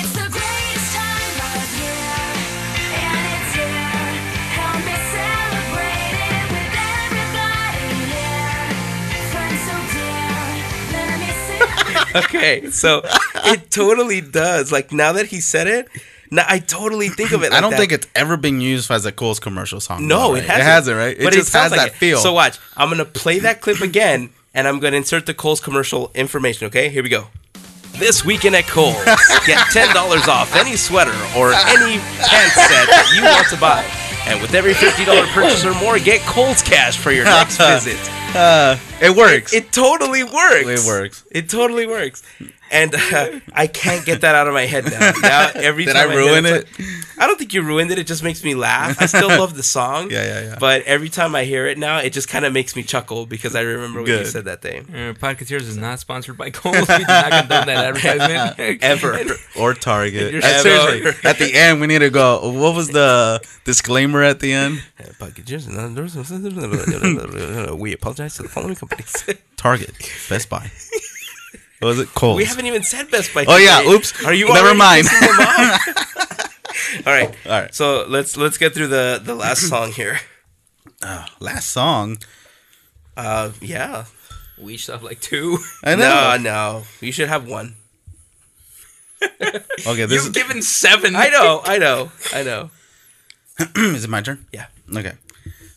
Okay, so it totally does. Like now that he said it, now I totally think of it. *laughs* Like I don't that. think it's ever been used as a Kohl's commercial song. No, though, it hasn't. It hasn't, right? It But just sounds has like that it. feel. So watch. I'm gonna play that clip again, and I'm gonna insert the Kohl's commercial information. Okay, here we go. This weekend at Kohl's, get ten dollars off any sweater or any pants set that you want to buy. And with every fifty dollar *laughs* purchase or more, get Kohl's cash for your next *laughs* visit. Uh, it works. It totally works. It works. It totally works. And uh, *laughs* I can't get that out of my head now. Now every Did time I hear ruin it's it? like- I don't think you ruined it. It just makes me laugh. I still love the song. *laughs* Yeah, yeah, yeah. But every time I hear it now, it just kind of makes me chuckle because I remember when you said that thing. Uh, Podcateers is not sponsored by Kohl's. We do not condone that advertisement. *laughs* Ever. or Target. You're so- seriously, at the end, we need to go. What was the disclaimer at the end? we apologize to the following companies. Target, Best Buy. What was it? Kohl's. we haven't even said Best Buy. Oh, yeah, oops. Are you Never mind. pissing them off? *laughs* All right. All right. So let's let's get through the the last *clears throat* song here. Last song. Uh, yeah. we each have like two. I No, no. You should have one. *laughs* Okay, this You've is, given seven. I know, I know, I know. *clears throat* is it my turn? Yeah. Okay.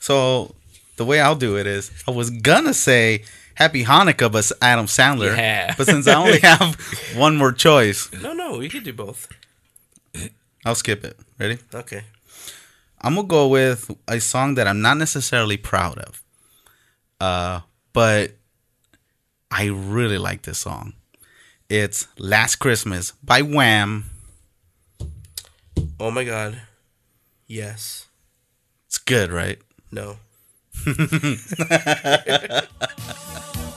So the way I'll do it is I was gonna say Happy Hanukkah, but Adam Sandler. Yeah. But since I only *laughs* have one more choice, No, no, we could do both. I'll skip it. Ready? Okay. I'm gonna go with a song that I'm not necessarily proud of, uh, but I really like this song. It's "Last Christmas" by Wham. Oh my god. Yes. It's good, right? No. Ha ha ha ha ha ha.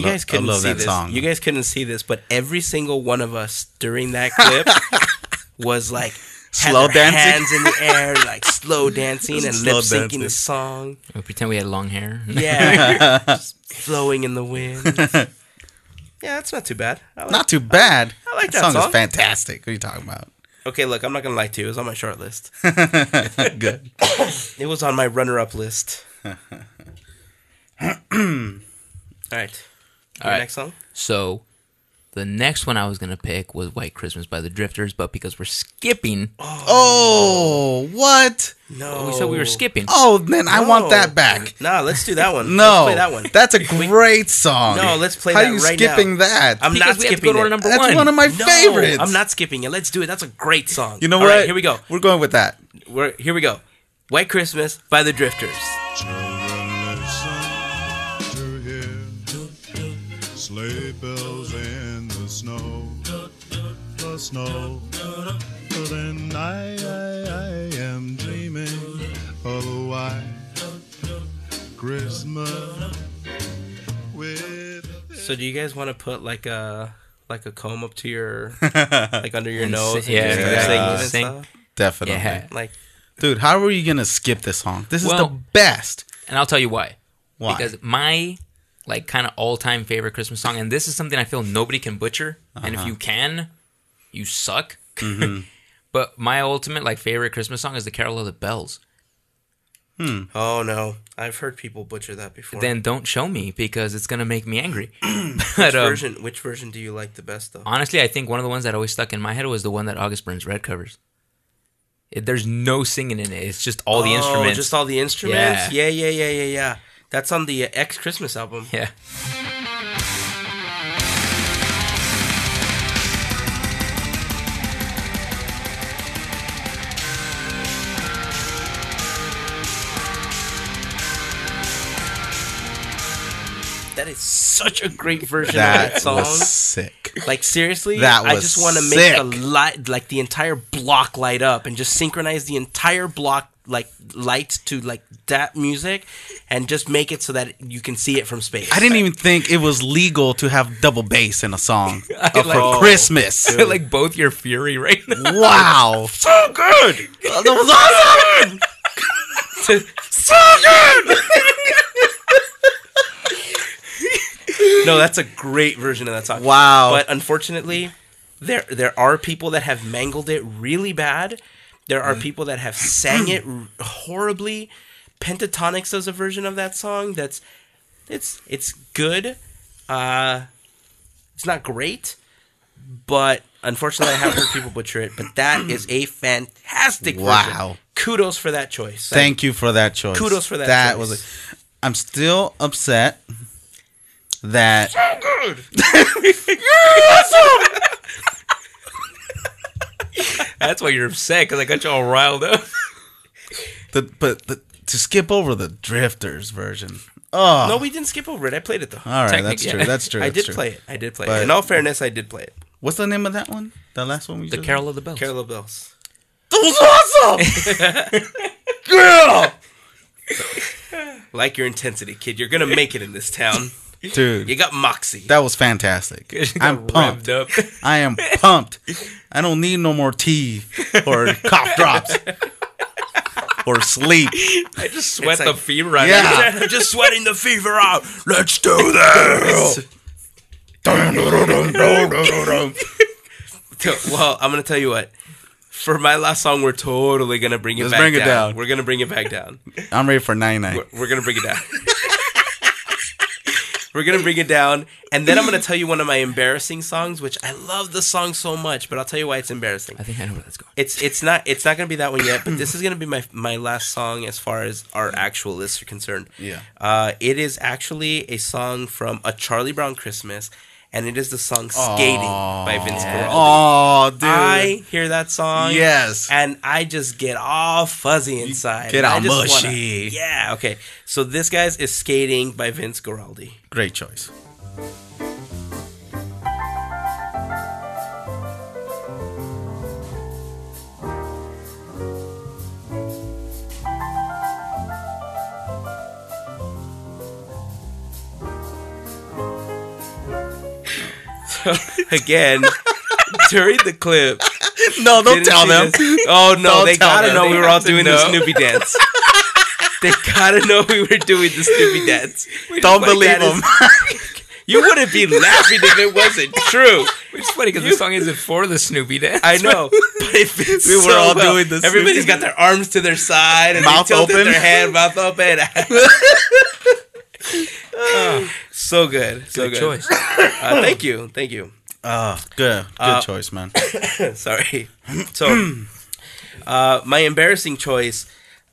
You guys couldn't love see that this. song. You guys couldn't see this, but every single one of us during that clip *laughs* was like Slow their dancing? hands in the air, like slow *laughs* dancing and Slow lip syncing dancing. the song. We pretend we had long hair. *laughs* Yeah, just flowing in the wind. Yeah, that's not too bad. Like- Not too bad. I like that song. song. is fantastic. What are you talking about? okay, look, I'm not gonna lie to you. It was on my short list. Good. It was on my runner-up list. All right. All right. right. Next song. So the next one I was gonna pick was White Christmas by the Drifters, but because we're skipping, Oh, oh what? No, oh, we said we were skipping. Oh, then I want that back. No, let's do that one. No, *laughs* let's play that one. That's a great song. No, let's play How that are you right skipping now. that? I'm Because not we have to skipping go to our it. That's one. one of my No, favorites. I'm not skipping it. Let's do it. That's a great song. You know All what? right, here we go. We're going with that. We're here. We go. White Christmas by the Drifters. The snow. Then I, I, I am dreaming of a white Christmas with So do you guys want to put like a like a comb up to your *laughs* like under your nose? sing- yeah, and just exactly. sing and Sing. Definitely. Yeah. Like Dude, how are you gonna skip this song? This is the best. And I'll tell you why. Why? Because my like kind of all time favorite Christmas song, and this is something I feel nobody can butcher, and Uh-huh. if you can, you suck. Mm-hmm. *laughs* but my ultimate like favorite Christmas song is the Carol of the Bells. oh no, I've heard people butcher that before. Then don't show me because it's gonna make me angry. *clears throat* which *laughs* but um, version? Which version do you like the best though? honestly, I think one of the ones that always stuck in my head was the one that August Burns Red covers. It, there's no singing in it. It's just all the Oh, instruments. just all the instruments. Yeah. Yeah, yeah, yeah, yeah, yeah. That's on the uh, X Christmas album. yeah. That is such a great version of That that song. was sick. Like seriously, That I just want to make the light, like the entire block light up, and just synchronize the entire block like lights to like that music, and just make it so that you can see it from space. I didn't even think it was legal to have double bass in a song *laughs* for like- Christmas. *laughs* like both your fury right now. wow. *laughs* so good. that was awesome. so good. No, that's a great version of that song. Wow. But unfortunately, there there are people that have mangled it really bad. There are people that have sang it horribly. Pentatonix does a version of that song that's it's it's good. Uh it's not great, but unfortunately I have heard people butcher it, but that *coughs* is a fantastic version. Wow. Kudos for that choice. Thank you for that choice. Kudos for that That choice. was. I'm still upset that so good! *laughs* That's why you're upset because I got you all riled up. the but the, to skip over the Drifters version. Oh, No, we didn't skip over it. I played it though. all right, technic- that's yeah. true. That's true. *laughs* I that's did true. play it. I did play But- it. In all fairness, I did play it. What's the name of that one? The last one we The Carol of the Bells. Carol of the Bells. That was awesome. *laughs* Girl, Like your intensity, kid. You're gonna make it in this town. You got moxie. that was fantastic. *laughs* I'm pumped. Up. I am pumped. I don't need no more tea or *laughs* cough drops or sleep. I just sweat It's the like- fever out Yeah. I'm just sweating the fever out. Let's do this. *laughs* well, I'm gonna tell you what. For my last song, we're totally gonna bring it Let's back bring it down. down. We're gonna bring it back down. I'm ready for 99. We're, we're gonna bring it down. We're gonna bring it down, and then I'm gonna tell you one of my embarrassing songs, which I love the song so much, but I'll tell you why it's embarrassing. I think I know where that's going. It's it's not it's not gonna be that one yet, but this is gonna be my my last song as far as our actual lists are concerned. Yeah. Uh, it is actually a song from A Charlie Brown Christmas, and it is the song "Skating" by Vince Guaraldi. Oh, dude. I hear that song, yes. and I just get all fuzzy inside. get all just wanna- mushy. yeah. Okay. So this guy's is "Skating" by Vince Guaraldi. Great choice. *laughs* Again, during the clip. No, don't tell them. this- Oh no, Don't they gotta them. know They we were all doing the. Snoopy *laughs* dance. they gotta know we were doing the Snoopy dance. Don't Like, believe them. is- *laughs* You wouldn't be laughing if it wasn't true. Which is funny because the song isn't for the Snoopy dance. I know, but if it's We were so all well, doing this. Everybody's got their arms to their side and Mouth open. their head, mouth open. Oh, so good, so Good good. choice. Uh, thank you, thank you. Oh, good. Good Uh, choice, man. *coughs* Sorry. So, uh, my embarrassing choice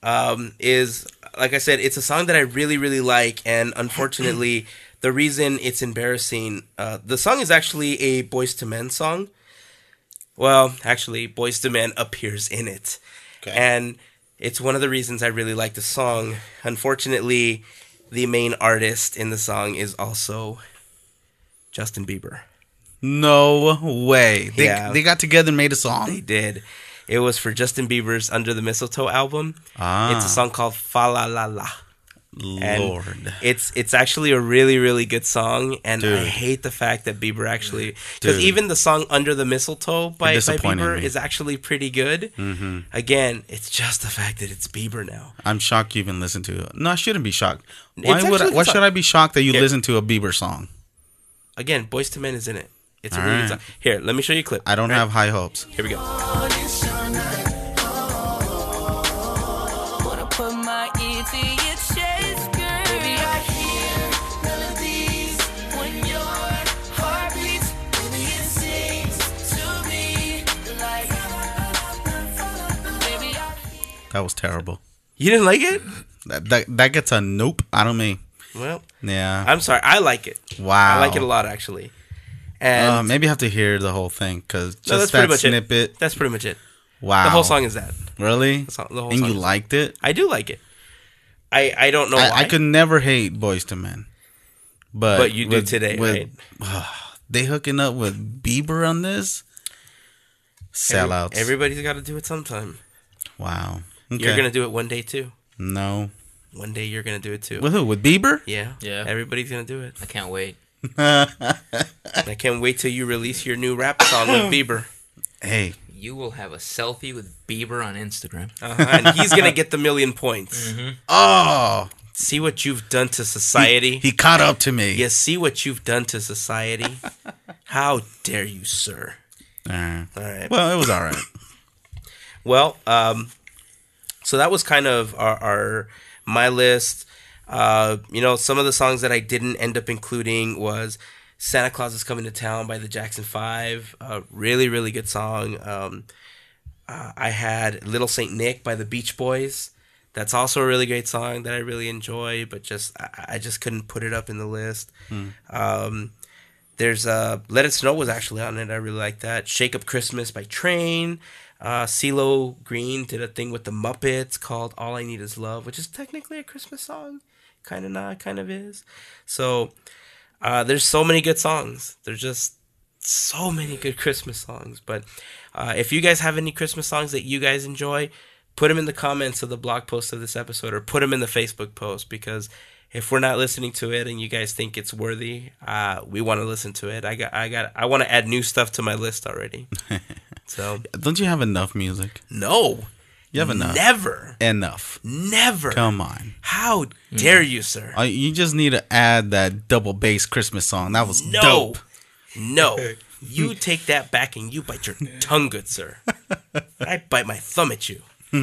um, is, like I said, it's a song that I really, really like, and unfortunately, *coughs* the reason it's embarrassing, uh, the song is actually a Boyz II Men song. Well, actually, Boyz II Men appears in it, and it's one of the reasons I really like the song. Unfortunately, the main artist in the song is also Justin Bieber. No way. They, Yeah. they got together and made a song? They did. It was for Justin Bieber's Under the Mistletoe album. Ah. It's a song called Fa La La La. And Lord. it's it's actually a really really good song, and I hate the fact that Bieber actually because even the song "Under the Mistletoe" by, by Bieber me. is actually pretty good. Mm-hmm. Again, it's just the fact that it's Bieber now. I'm shocked you even listened to it. No, I shouldn't be shocked. It's Why would I, why good should I be shocked that you Here. listen to a Bieber song? Again, Boyz II Men is in it. It's a really right. good song. Here, let me show you a clip. I don't Right? have high hopes. Here we go. That was terrible. You didn't like it? That that, that gets a nope out of me. Well, Yeah. I'm sorry. I like it. wow. I like it a lot actually. And Uh, maybe I have to hear the whole thing because just No, that's that pretty much it. snippet. that's pretty much it. Wow. The whole song is that. really. The, song, the whole and you liked it? I do like it. I I don't know I, why. I could never hate Boyz II Men, but But you do today, right? they hooking up with Bieber on this. Every- Sellouts. everybody's got to do it sometime. wow. Okay. You're gonna do it one day too. no. One day you're gonna do it too. With who? With Bieber? Yeah. Yeah. Everybody's gonna do it. I can't wait. I can't wait till you release your new rap song with *laughs* Bieber. Hey, You will have a selfie with Bieber on Instagram. Uh-huh. And he's gonna get the million points. *laughs* oh, See what you've done to society. he caught up to me. you see what you've done to society. *laughs* How dare you, sir? Uh, All right. well, it was all right. Well, um, so that was kind of our, our my list. Uh, you know, some of the songs that I didn't end up including was "Santa Claus is Coming to Town" by the Jackson Five. A really, really good song. Um, uh, I had "Little Saint Nick" by the Beach Boys. That's also a really great song that I really enjoy, but just I, I just couldn't put it up in the list. Um, there's uh, "Let It Snow" was actually on it. I really like that. "Shake Up Christmas" by Train. Uh, CeeLo Green did a thing with the Muppets called "All I Need Is Love," which is technically a Christmas song, kind of not, kind of is. So uh, there's so many good songs. There's just so many good Christmas songs. But uh, if you guys have any Christmas songs that you guys enjoy, put them in the comments of the blog post of this episode, or put them in the Facebook post because if we're not listening to it and you guys think it's worthy, uh, we want to listen to it. I got, I got, I want to add new stuff to my list already. *laughs* so Don't you have enough music? no, You have enough. never, Enough. never. Come on. How dare you, sir? Uh, you just need to add that double bass Christmas song. That was No. dope. No. You take that back and you bite your *laughs* tongue, good sir. I bite my thumb at you. *laughs*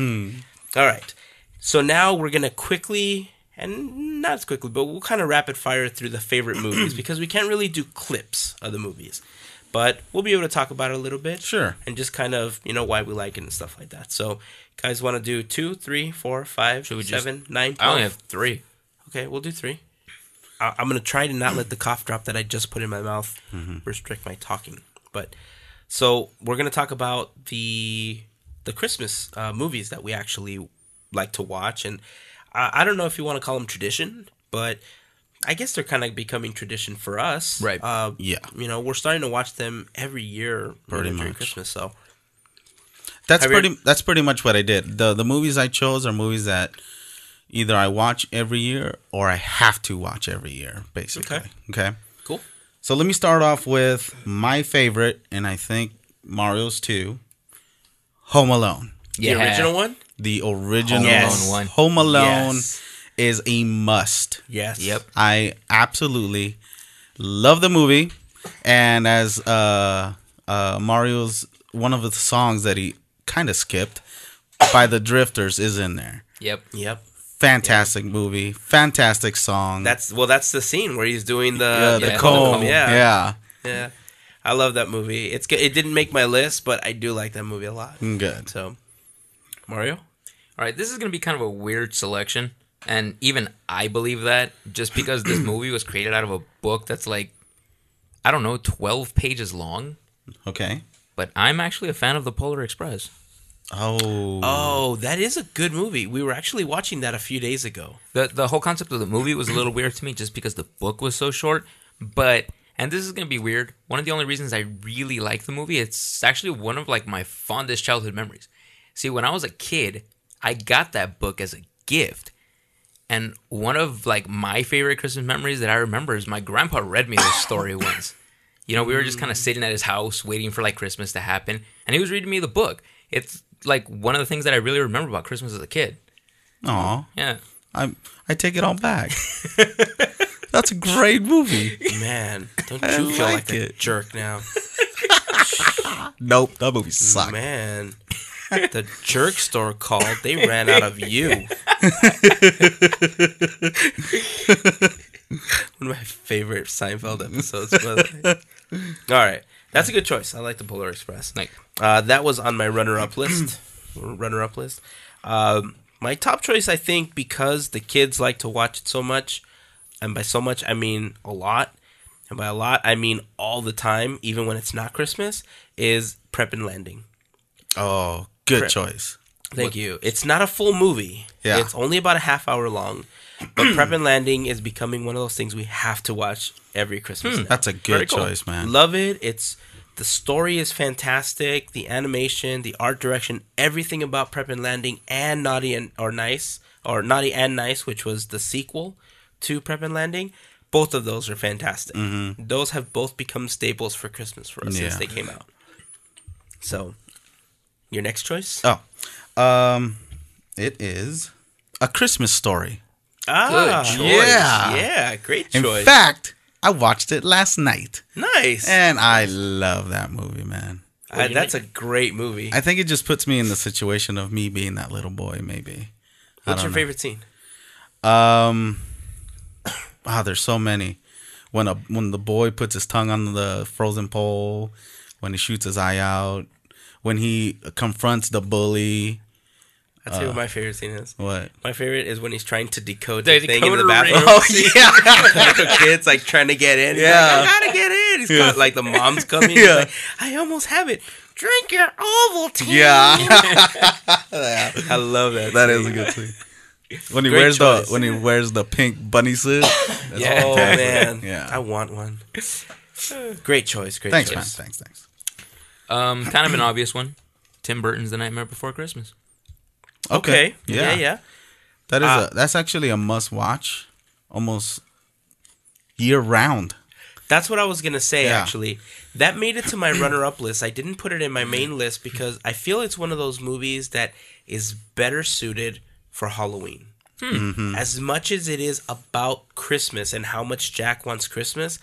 All right. So now we're going to quickly, and not as quickly, but we'll kind of rapid fire through the favorite *clears throat* movies because we can't really do clips of the movies. But we'll be able to talk about it a little bit. Sure. And just kind of, you know, why we like it and stuff like that. So, guys want to do two, three, four, five, Should we just- seven, nine, I only have three. Okay, we'll do three. I- I'm gonna try to not let the cough drop that I just put in my mouth Mm-hmm. restrict my talking. But so we're gonna talk about the the Christmas uh, movies that we actually like to watch, and I, I don't know if you want to call them tradition, but I guess they're kind of becoming tradition for us. Right. Uh, Yeah. You know, we're starting to watch them every year Pretty know, during much. Christmas. So That's Have you- pretty. That's pretty much what I did. the The movies I chose are movies that either I watch every year or I have to watch every year. Basically, Okay. okay. cool. So let me start off with my favorite, and I think Mario's too. Home Alone, Yeah. The original one. The original Home Yes. Alone one. Home Alone Yes. is a must. Yes. Yep. I absolutely love the movie, and as uh, uh, Mario's one of the songs that he kind of skipped by the Drifters is in there. Yep. Yep. Fantastic movie, fantastic song. That's well. That's the scene where he's doing the yeah, the the yeah. comb. comb. Yeah. yeah, Yeah, I love that movie. It's good. It didn't make my list, but I do like that movie a lot. good. So, Mario, All right, this is going to be kind of a weird selection, and even I believe that just because this *clears throat* movie was created out of a book that's like, I don't know, twelve pages long. Okay. But I'm actually a fan of the Polar Express. Oh, oh, that is a good movie. We were actually watching that a few days ago. the The whole concept of the movie was a little weird to me, just because the book was so short. But and this is going to be weird. One of the only reasons I really like the movie, it's actually one of like my fondest childhood memories. See, when I was a kid, I got that book as a gift. And one of like my favorite Christmas memories that I remember is my grandpa read me this story *laughs* once. You know, we were just kind of sitting at his house waiting for like Christmas to happen, and he was reading me the book. It's like one of the things that I really remember about Christmas as a kid. Aw, Yeah. I I take it all back. *laughs* That's a great movie. Man, don't I you feel like like a it. jerk now? *laughs* Nope, that movie sucked. Man, the jerk store called. They ran out of you. *laughs* One of my favorite Seinfeld episodes. by the way. All right, that's a good choice. I like the Polar Express. Like Uh, that was on my runner-up list. *clears throat* runner-up list. Um, my top choice, I think, because the kids like to watch it so much, and by so much I mean a lot, and by a lot I mean all the time, even when it's not Christmas, is Prep and Landing. Oh, good Prep. choice. Thank you. It's not a full movie. Yeah. It's only about a half hour long. But *clears throat* Prep and Landing is becoming one of those things we have to watch every Christmas. now. That's a Very good cool. choice, man. Love it. It's the story is fantastic. The animation, the art direction, everything about Prep and Landing and Naughty and or Nice or Naughty and Nice, which was the sequel to Prep and Landing. Both of those are fantastic. Those have both become staples for Christmas for us since Mm-hmm. They came out. So, your next choice? Oh, um, it is a Christmas story. Ah, choice. Yeah. yeah, great choice. In fact, I watched it last night, nice. and I love that movie, man. Uh, that's a great movie. I think it just puts me in the situation of me being that little boy, maybe. What's your know. favorite scene? Um, *coughs* ah, there's so many. When a when the boy puts his tongue on the frozen pole, when he shoots his eye out, when he confronts the bully. I'll tell uh, my favorite scene is. What? My favorite is when he's trying to decode The the, thing in the bathroom. ring. Oh *laughs* yeah, Little kids like trying to get in. He's Yeah. like, I gotta get in. He's got, like the mom's coming. Yeah. He's like, I almost have it. Drink your Ovaltine. yeah. *laughs* I love that. that scene. is a good scene. When he Great wears choice. the when he wears the pink bunny suit. *laughs* Yeah. Oh man. Yeah. I want one. Great choice. Great choice. Thanks, choice. man. Thanks, thanks. Um, kind of an obvious one. Tim Burton's The Nightmare Before Christmas. Okay. Yeah. Yeah. Yeah. That is Uh, a that's actually a must watch, almost year round. That's what I was gonna say. Yeah. Actually, that made it to my runner-up list. I didn't put it in my main list because I feel it's one of those movies that is better suited for Halloween. Mm-hmm. As much as it is about Christmas and how much Jack wants Christmas,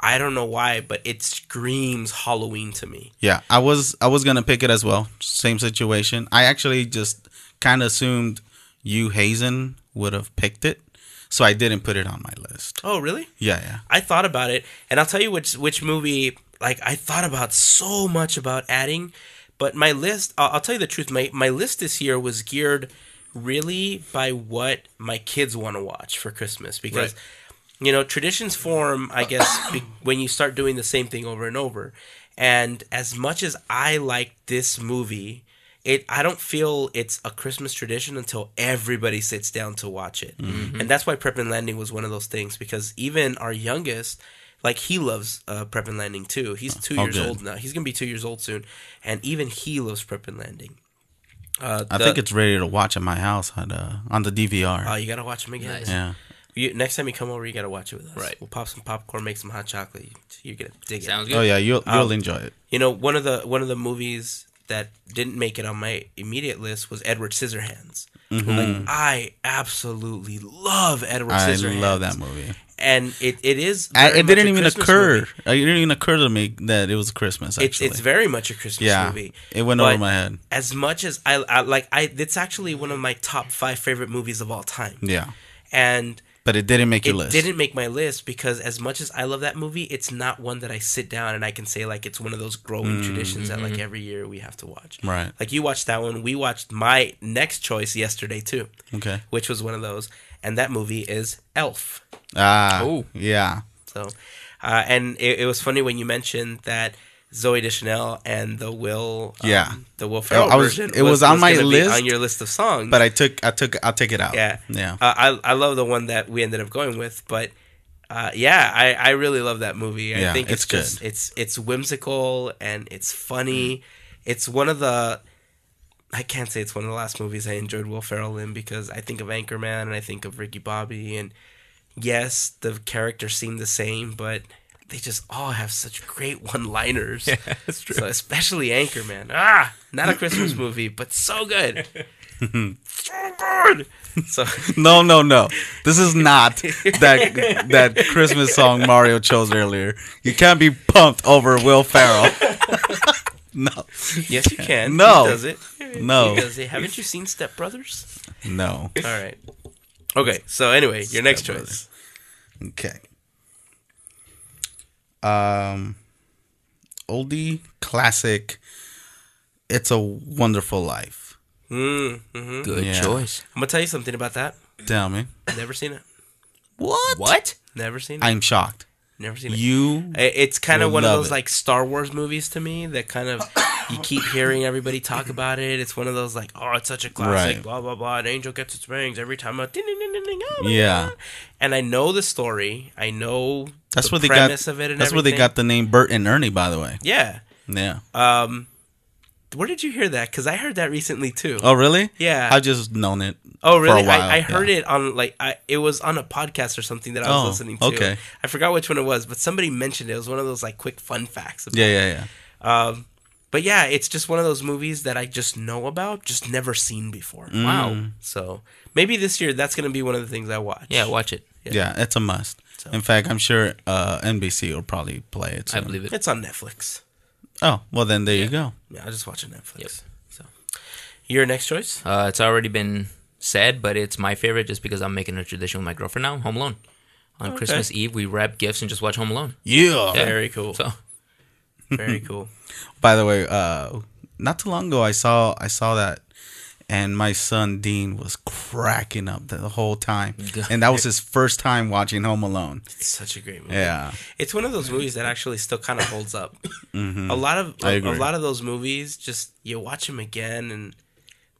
I don't know why, but it screams Halloween to me. Yeah, I was I was gonna pick it as well. Same situation. I actually just kind of assumed you Hazen would have picked it, so I didn't put it on my list. Oh, really? Yeah, yeah. I thought about it, and I'll tell you which which movie. Like I thought about so much about adding, but my list. I'll, I'll tell you the truth. My my list this year was geared really by what my kids want to watch for Christmas because. You know, traditions form, I guess, be- when you start doing the same thing over and over. And as much as I like this movie, it I don't feel it's a Christmas tradition until everybody sits down to watch it. And that's why Prep and Landing was one of those things because even our youngest, like he loves uh, Prep and Landing too. He's two Oh, years good. old now. He's gonna be two years old soon, and even he loves Prep and Landing. Uh, I think it's ready to watch at my house on uh, on the DVR. Oh, you gotta watch him again. Nice. yeah. You, next time you come over, you gotta watch it with us. Right. We'll pop some popcorn, make some hot chocolate. You're gonna dig Sounds it. good. Oh yeah, you'll you'll Um, enjoy it. You know, one of the one of the movies that didn't make it on my immediate list was Edward Scissorhands. Like I absolutely love Edward Mm-hmm. I Scissorhands. love that movie. and it, it is. I, it didn't a even Christmas occur. movie. It didn't even occur to me that it was Christmas. It's Actually, it's very much a Christmas yeah. movie. It went over my head. As much as I, I like, I it's actually one of my top five favorite movies of all time. Yeah, And but it didn't make it your list. It didn't make my list because as much as I love that movie, it's not one that I sit down and I can say like it's one of those growing traditions that like every year we have to watch. Mm-hmm. Right. Like you watched that one. We watched my next choice yesterday too, Okay. which was one of those, and that movie is Elf. Ah. Oh. Yeah. So, uh, and it, it was funny when you mentioned that Zooey Deschanel and the Will, um, Yeah. the Will Ferrell I was- version. it was on my list, on your list of songs. But I took I took I'll take it out. yeah, Yeah. Uh, I I love the one that we ended up going with, but. Uh, yeah, I, I really love that movie. I Yeah, think it's, it's good. it's it's whimsical and it's funny. It's one of the I can't say it's one of the last movies I enjoyed Will Ferrell in because I think of Anchorman and I think of Ricky Bobby and yes, the characters seem the same, but they just all have such great *laughs* one-liners. Yeah, that's true. So especially Anchorman. Ah, not a Christmas *clears throat* movie, but so good. so *laughs* good. So No, no, no. This is not that *laughs* that Christmas song Mario chose earlier. You can't be pumped over Will Ferrell. no, yes, you can. No. he does it. no, He does it. Haven't you seen Step Brothers? no. All right. Okay. So anyway, your next Step choice. Okay. Um, oldie classic. It's a Wonderful Life. Mm, hmm Good Yeah. choice. I'm gonna tell you something about that. Tell me Never seen it. what? What? Never seen it. I'm shocked. Never seen it. You I- It's kind of will one of love those it. like Star Wars movies to me that kind of *coughs* you keep hearing everybody talk about it. It's one of those like, oh, it's such a classic, Right. blah blah blah. An angel gets its wings every time. A ding, ding, ding, ding, ding, oh Yeah. God. and I know the story. I know That's the where they got. premise of it. And That's where they got the name Bert and Ernie. By the way. Yeah. Yeah. Um, where did you hear that? Because I heard that recently too. Oh really? Yeah. I've just known it. Oh really? I, I heard yeah. it on like I it was on a podcast or something that I was Oh, listening to. okay. I forgot which one it was, but somebody mentioned it. It was one of those like quick fun facts. About Yeah, yeah, yeah. Um, but yeah, it's just one of those movies that I just know about, just never seen before. Mm. Wow. So maybe this year that's gonna be one of the things I watch. Yeah, watch it. Yeah, it's a must. In fact, I'm sure uh, NBC will probably play it. I believe it. It's on Netflix. Oh, well then there you go. Yeah, I just watch it Netflix. So your next choice? Uh, it's already been said, but it's my favorite just because I'm making a tradition with my girlfriend now. Home Alone. On Okay. Christmas Eve, we wrap gifts and just watch Home Alone. Yeah. Yeah. Very cool. So Very *laughs* cool. By the way, uh, not too long ago, I saw I saw that, and my son Dean was cracking up the, the whole time, *laughs* and that was his first time watching Home Alone. It's such a great movie. Yeah, It's one of those movies that actually still kind of holds up. *laughs* A lot of Mm-hmm. I a, lot of those movies, just you watch them again and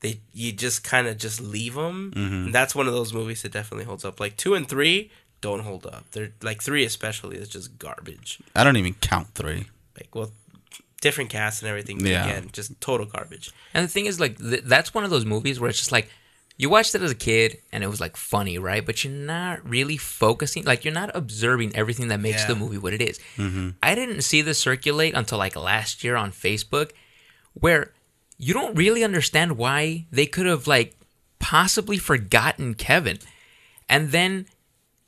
they you just kind of just leave them. Mm-hmm. And that's one of those movies that definitely holds up. Like two and three don't hold up. They're like three especially is just garbage. I don't even count three. Like well, different cast and everything. But Yeah. again, just total garbage. And the thing is, like, th- that's one of those movies where it's just like, you watched it as a kid and it was like funny, right? But you're not really focusing, like, you're not observing everything that makes Yeah. the movie what it is. Mm-hmm. I didn't see this circulate until like last year on Facebook, where you don't really understand why they could have, like, possibly forgotten Kevin. And then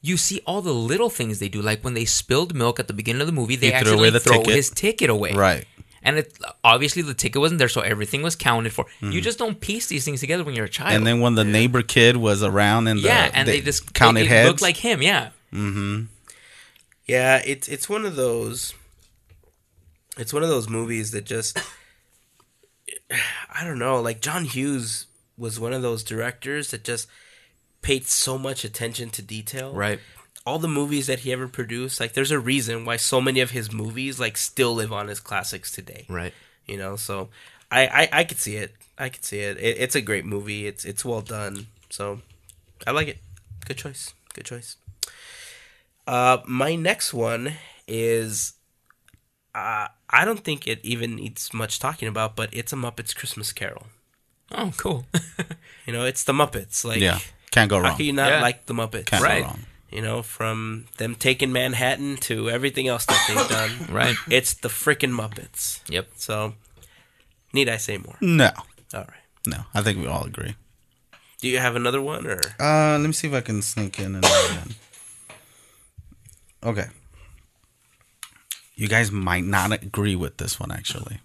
you see all the little things they do, like when they spilled milk at the beginning of the movie, they He threw actually away the throw ticket. his ticket away. Right. And it obviously the ticket wasn't there, so everything was counted for. You just don't piece these things together when you're a child. Mm-hmm. And then when the neighbor kid was around and the, yeah, and they, just counted it, it heads. looked like him. Yeah, Hmm. Yeah, it's it's one of those. It's one of those movies that just. *sighs* I don't know. Like John Hughes was one of those directors that just paid so much attention to detail. right. All the movies that he ever produced, like there's a reason why so many of his movies like still live on as classics today. Right. You know, so I I, I could see it. I could see it. it. It's a great movie. It's it's well done. So I like it. Good choice. Good choice. Uh, my next one is uh, I don't think it even needs much talking about, but it's a Muppets Christmas Carol. Oh, cool. *laughs* You know, it's the Muppets. Like, yeah, can't go how wrong. can you not Yeah. like the Muppets? Can't Right. go wrong. You know, from them taking Manhattan to everything else that they've *laughs* done. right. It's the freaking Muppets. Yep. So, need I say more? No, All right. no, I think we all agree. Do you have another one or? Uh, let me see if I can sneak in another one. Okay. You guys might not agree with this one, actually.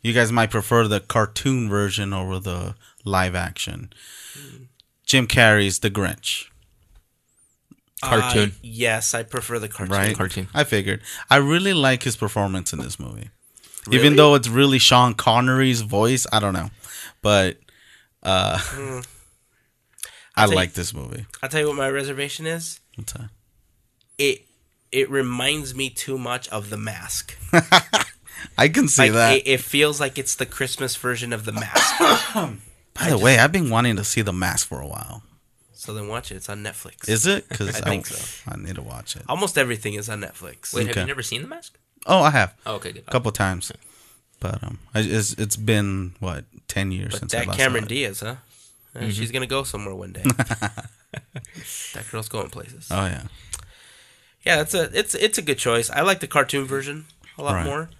You guys might prefer the cartoon version over the live action. Jim Carrey's The Grinch, Cartoon. Uh, yes, I prefer the cartoon. right? Cartoon. I figured. I really like his performance in this movie. Really? Even though it's really Sean Connery's voice, I don't know. But uh, Hmm. *laughs* I take- like this movie. I'll tell you what my reservation is. What's that? It it reminds me too much of The Mask. *laughs* I can see Like that. it, it feels like it's the Christmas version of The Mask. *coughs* By the way, I've been wanting to see The Mask for a while. so then watch it. It's on Netflix. Is it? *laughs* Because I think so. I need to watch it. Almost everything is on Netflix. Wait, have you never seen The Mask? Oh, I have Oh, okay, good. a couple times, but um, I, it's it's been what ten years But since I that last Cameron saw it. Diaz, huh? Uh, Mm-hmm. She's gonna go somewhere one day. *laughs* *laughs* that girl's going places. Oh yeah. Yeah, it's a it's it's a good choice. I like the cartoon version a lot Right. more.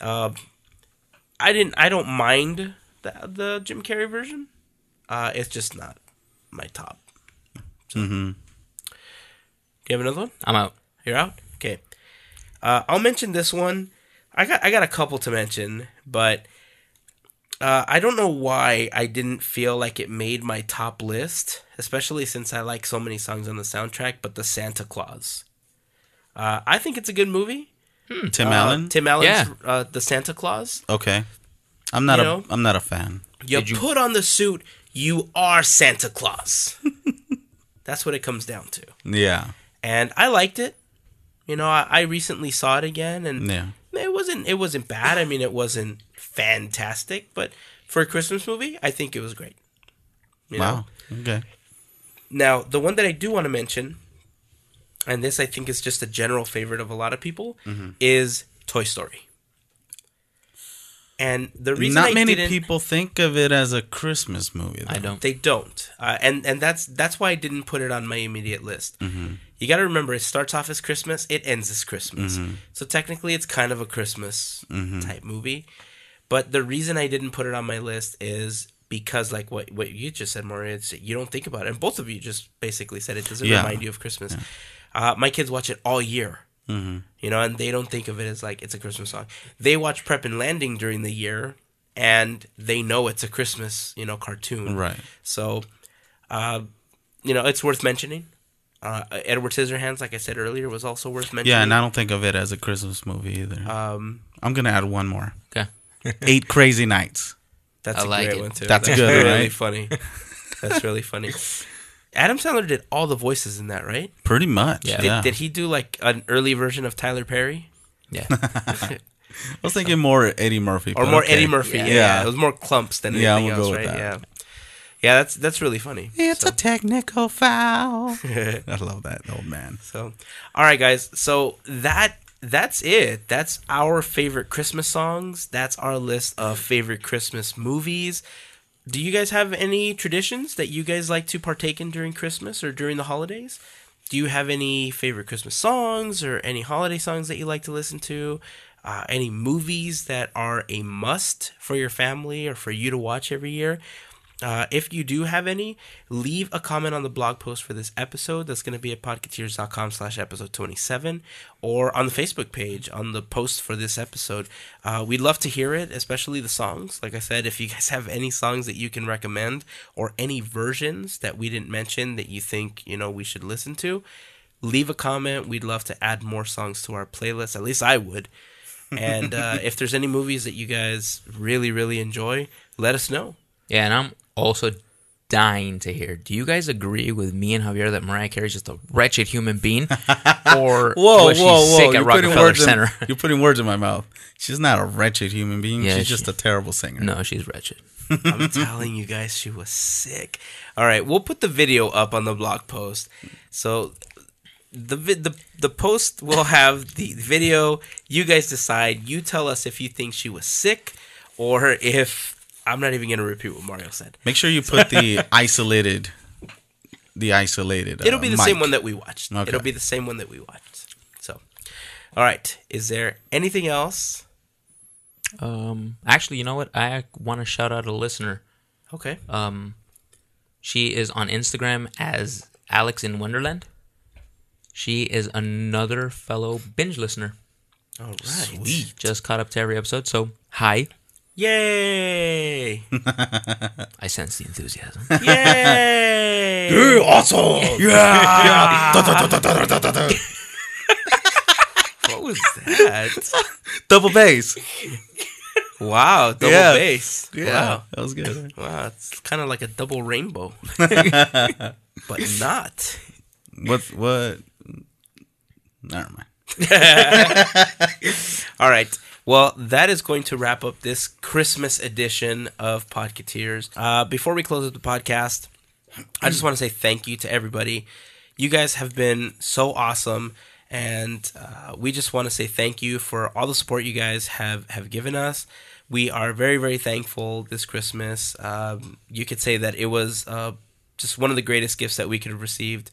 Uh, I didn't. I don't mind the the Jim Carrey version. Uh, it's just not my top. Mm-hmm. Do you have another one? I'm out. You're out. Okay. Uh, I'll mention this one. I got I got a couple to mention, but uh, I don't know why I didn't feel like it made my top list, especially since I like so many songs on the soundtrack. But the Santa Claus, uh, I think it's a good movie. Tim Uh, Allen. Tim Allen's Yeah. uh, the Santa Claus. okay. I'm not You a know? am not a fan. You, you- put on the suit, you are Santa Claus. *laughs* That's what it comes down to. Yeah. And I liked it. You know, I, I recently saw it again, and Yeah. it wasn't it wasn't bad. I mean, it wasn't fantastic, but for a Christmas movie, I think it was great. You know? Wow. Okay. Now, the one that I do want to mention, and this I think is just a general favorite of a lot of people, Mm-hmm. is Toy Story. And the reason Not I many didn't, people think of it as a Christmas movie. Though. I don't. They don't, uh, and and that's that's why I didn't put it on my immediate list. Mm-hmm. You got to remember, it starts off as Christmas, it ends as Christmas, Mm-hmm. so technically it's kind of a Christmas type movie. But the reason I didn't put it on my list is because, like what what you just said, Maria, you don't think about it, and both of you just basically said it doesn't Yeah. remind you of Christmas. Uh, my kids watch it all year. Mm-hmm. You know, and they don't think of it as like it's a Christmas song. They watch Prep and Landing during the year, and they know it's a Christmas, you know, cartoon. Right. So, uh, you know, it's worth mentioning. Uh, Edward Scissorhands, like I said earlier, was also worth mentioning. Yeah, and I don't think of it as a Christmas movie either. um, I'm gonna add one more. Okay. *laughs* Eight Crazy Nights. that's I a like great it. one too. That's *laughs* good, That's really right? funny. That's really funny. *laughs* Adam Sandler did all the voices in that, right? Pretty much. Yeah. Yeah. Did, did he do like an early version of Tyler Perry Yeah. *laughs* *laughs* I was thinking more Eddie Murphy. or more okay. Eddie Murphy? Yeah. Yeah. it was more Klumps than Yeah, anything I'm gonna else, go with right? that. Yeah, yeah, that's that's really funny. It's So- a technical foul. *laughs* I love that old man. So, all right, guys. So that that's it. That's our favorite Christmas songs. That's our list of favorite Christmas movies. Do you guys have any traditions that you guys like to partake in during Christmas or during the holidays? Do you have any favorite Christmas songs or any holiday songs that you like to listen to? Uh, any movies that are a must for your family or for you to watch every year? Uh, if you do have any, leave a comment on the blog post for this episode. That's going to be at podcateers.com slash episode 27 or on the Facebook page on the post for this episode. Uh, we'd love to hear it, especially the songs. Like I said, if you guys *laughs* have any songs that you can recommend or any versions that we didn't mention that you think, you know, we should listen to, leave a comment. We'd love to add more songs to our playlist. At least I would. *laughs* And uh, if there's any movies that you guys really, really enjoy, let us know. Yeah, and I'm also dying to hear. Do you guys agree with me and Javier that Mariah Carey's just a wretched human being, *laughs* or Whoa, was she whoa, whoa! sick You're putting Rockefeller words Center? In, *laughs* you're putting words in my mouth. She's not a wretched human being. Yeah, She's she- just a terrible singer. no, she's wretched. I'm telling you guys, she was sick. All right, we'll put the video up on the blog post. So the vi- the the post will have the video. You guys decide. You tell us if you think she was sick or if I'm not even going to repeat what Mario said. Make sure you put the *laughs* isolated, the isolated. It'll uh, be the mic. same one that we watched. Okay. It'll be the same one that we watched. So, all right. Is there anything else? Um, actually, you know what? I want to shout out a listener. Okay. Um, she is on Instagram as Alex in Wonderland. She is another fellow binge listener. All right. Sweet. Just caught up to every episode. So hi. Yay! *laughs* I sense the enthusiasm. Yay! awesome. Yeah. Da, da, da, da, da, da, da, da. What was that? *laughs* Double bass. Wow, double Yeah. bass. Yeah, Wow. that was good. Wow, it's kind of like a double rainbow. *laughs* but not. What? What? Never mind. All right. Well, that is going to wrap up this Christmas edition of Podcateers. Uh, before we close up the podcast, I just want to say thank you to everybody. You guys have been so awesome, and uh, we just want to say thank you for all the support you guys have have given us. we are very very thankful this Christmas. Um, you could say that it was uh, just one of the greatest gifts that we could have received.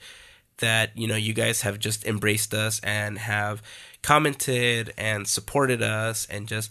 That you know you guys have just embraced us and have commented and supported us and just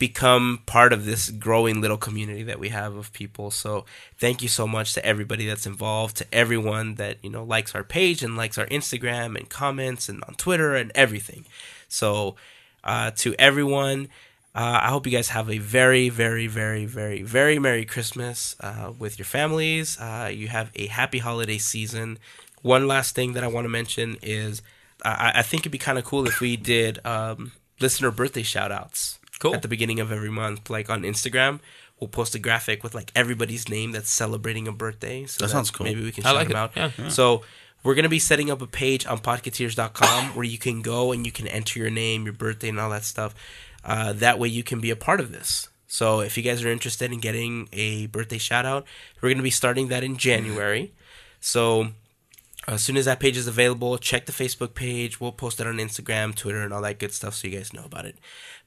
become part of this growing little community that we have of people. So thank you so much to everybody that's involved, to everyone that you know likes our page and likes our Instagram and comments and on Twitter and everything. So uh, to everyone, uh, I hope you guys have a very, very, very, very, very Merry Christmas uh, with your families. Uh, you have a happy holiday season. One last thing that I want to mention is I, I think it'd be kind of cool if we did um, listener birthday shout outs Cool. at the beginning of every month, like on Instagram. We'll post a graphic with like everybody's name that's celebrating a birthday. So That sounds cool. Maybe we can I shout like them it. out. Yeah. So we're gonna be setting up a page on podcateers.com where you can go and you can enter your name, your birthday, and all that stuff. Uh, that way you can be a part of this. So if you guys are interested in getting a birthday shout out, we're gonna be starting that in January. So as soon as that page is available, check the Facebook page. We'll post it on Instagram, Twitter, and all that good stuff so you guys know about it.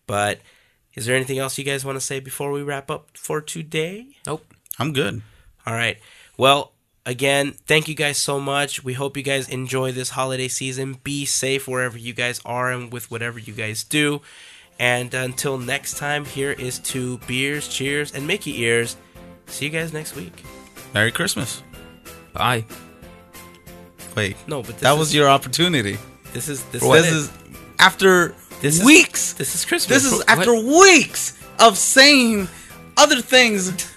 But is there anything else you guys want to say before we wrap up for today? Nope. I'm good. All right. Well, again, thank you guys so much. We hope you guys enjoy this holiday season. Be safe wherever you guys are and with whatever you guys do. And until next time, here is to beers, cheers, and Mickey ears. See you guys next week. Merry Christmas. Bye. No, but that was your opportunity. This is this, this is after this is, weeks. This is Christmas. This is what? after weeks of saying other things.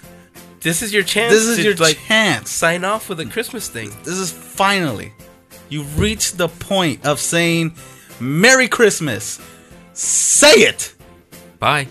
This is your chance. This is to, your like, chance. Sign off with a Christmas thing. This is finally. You reached the point of saying Merry Christmas. Say it. Bye.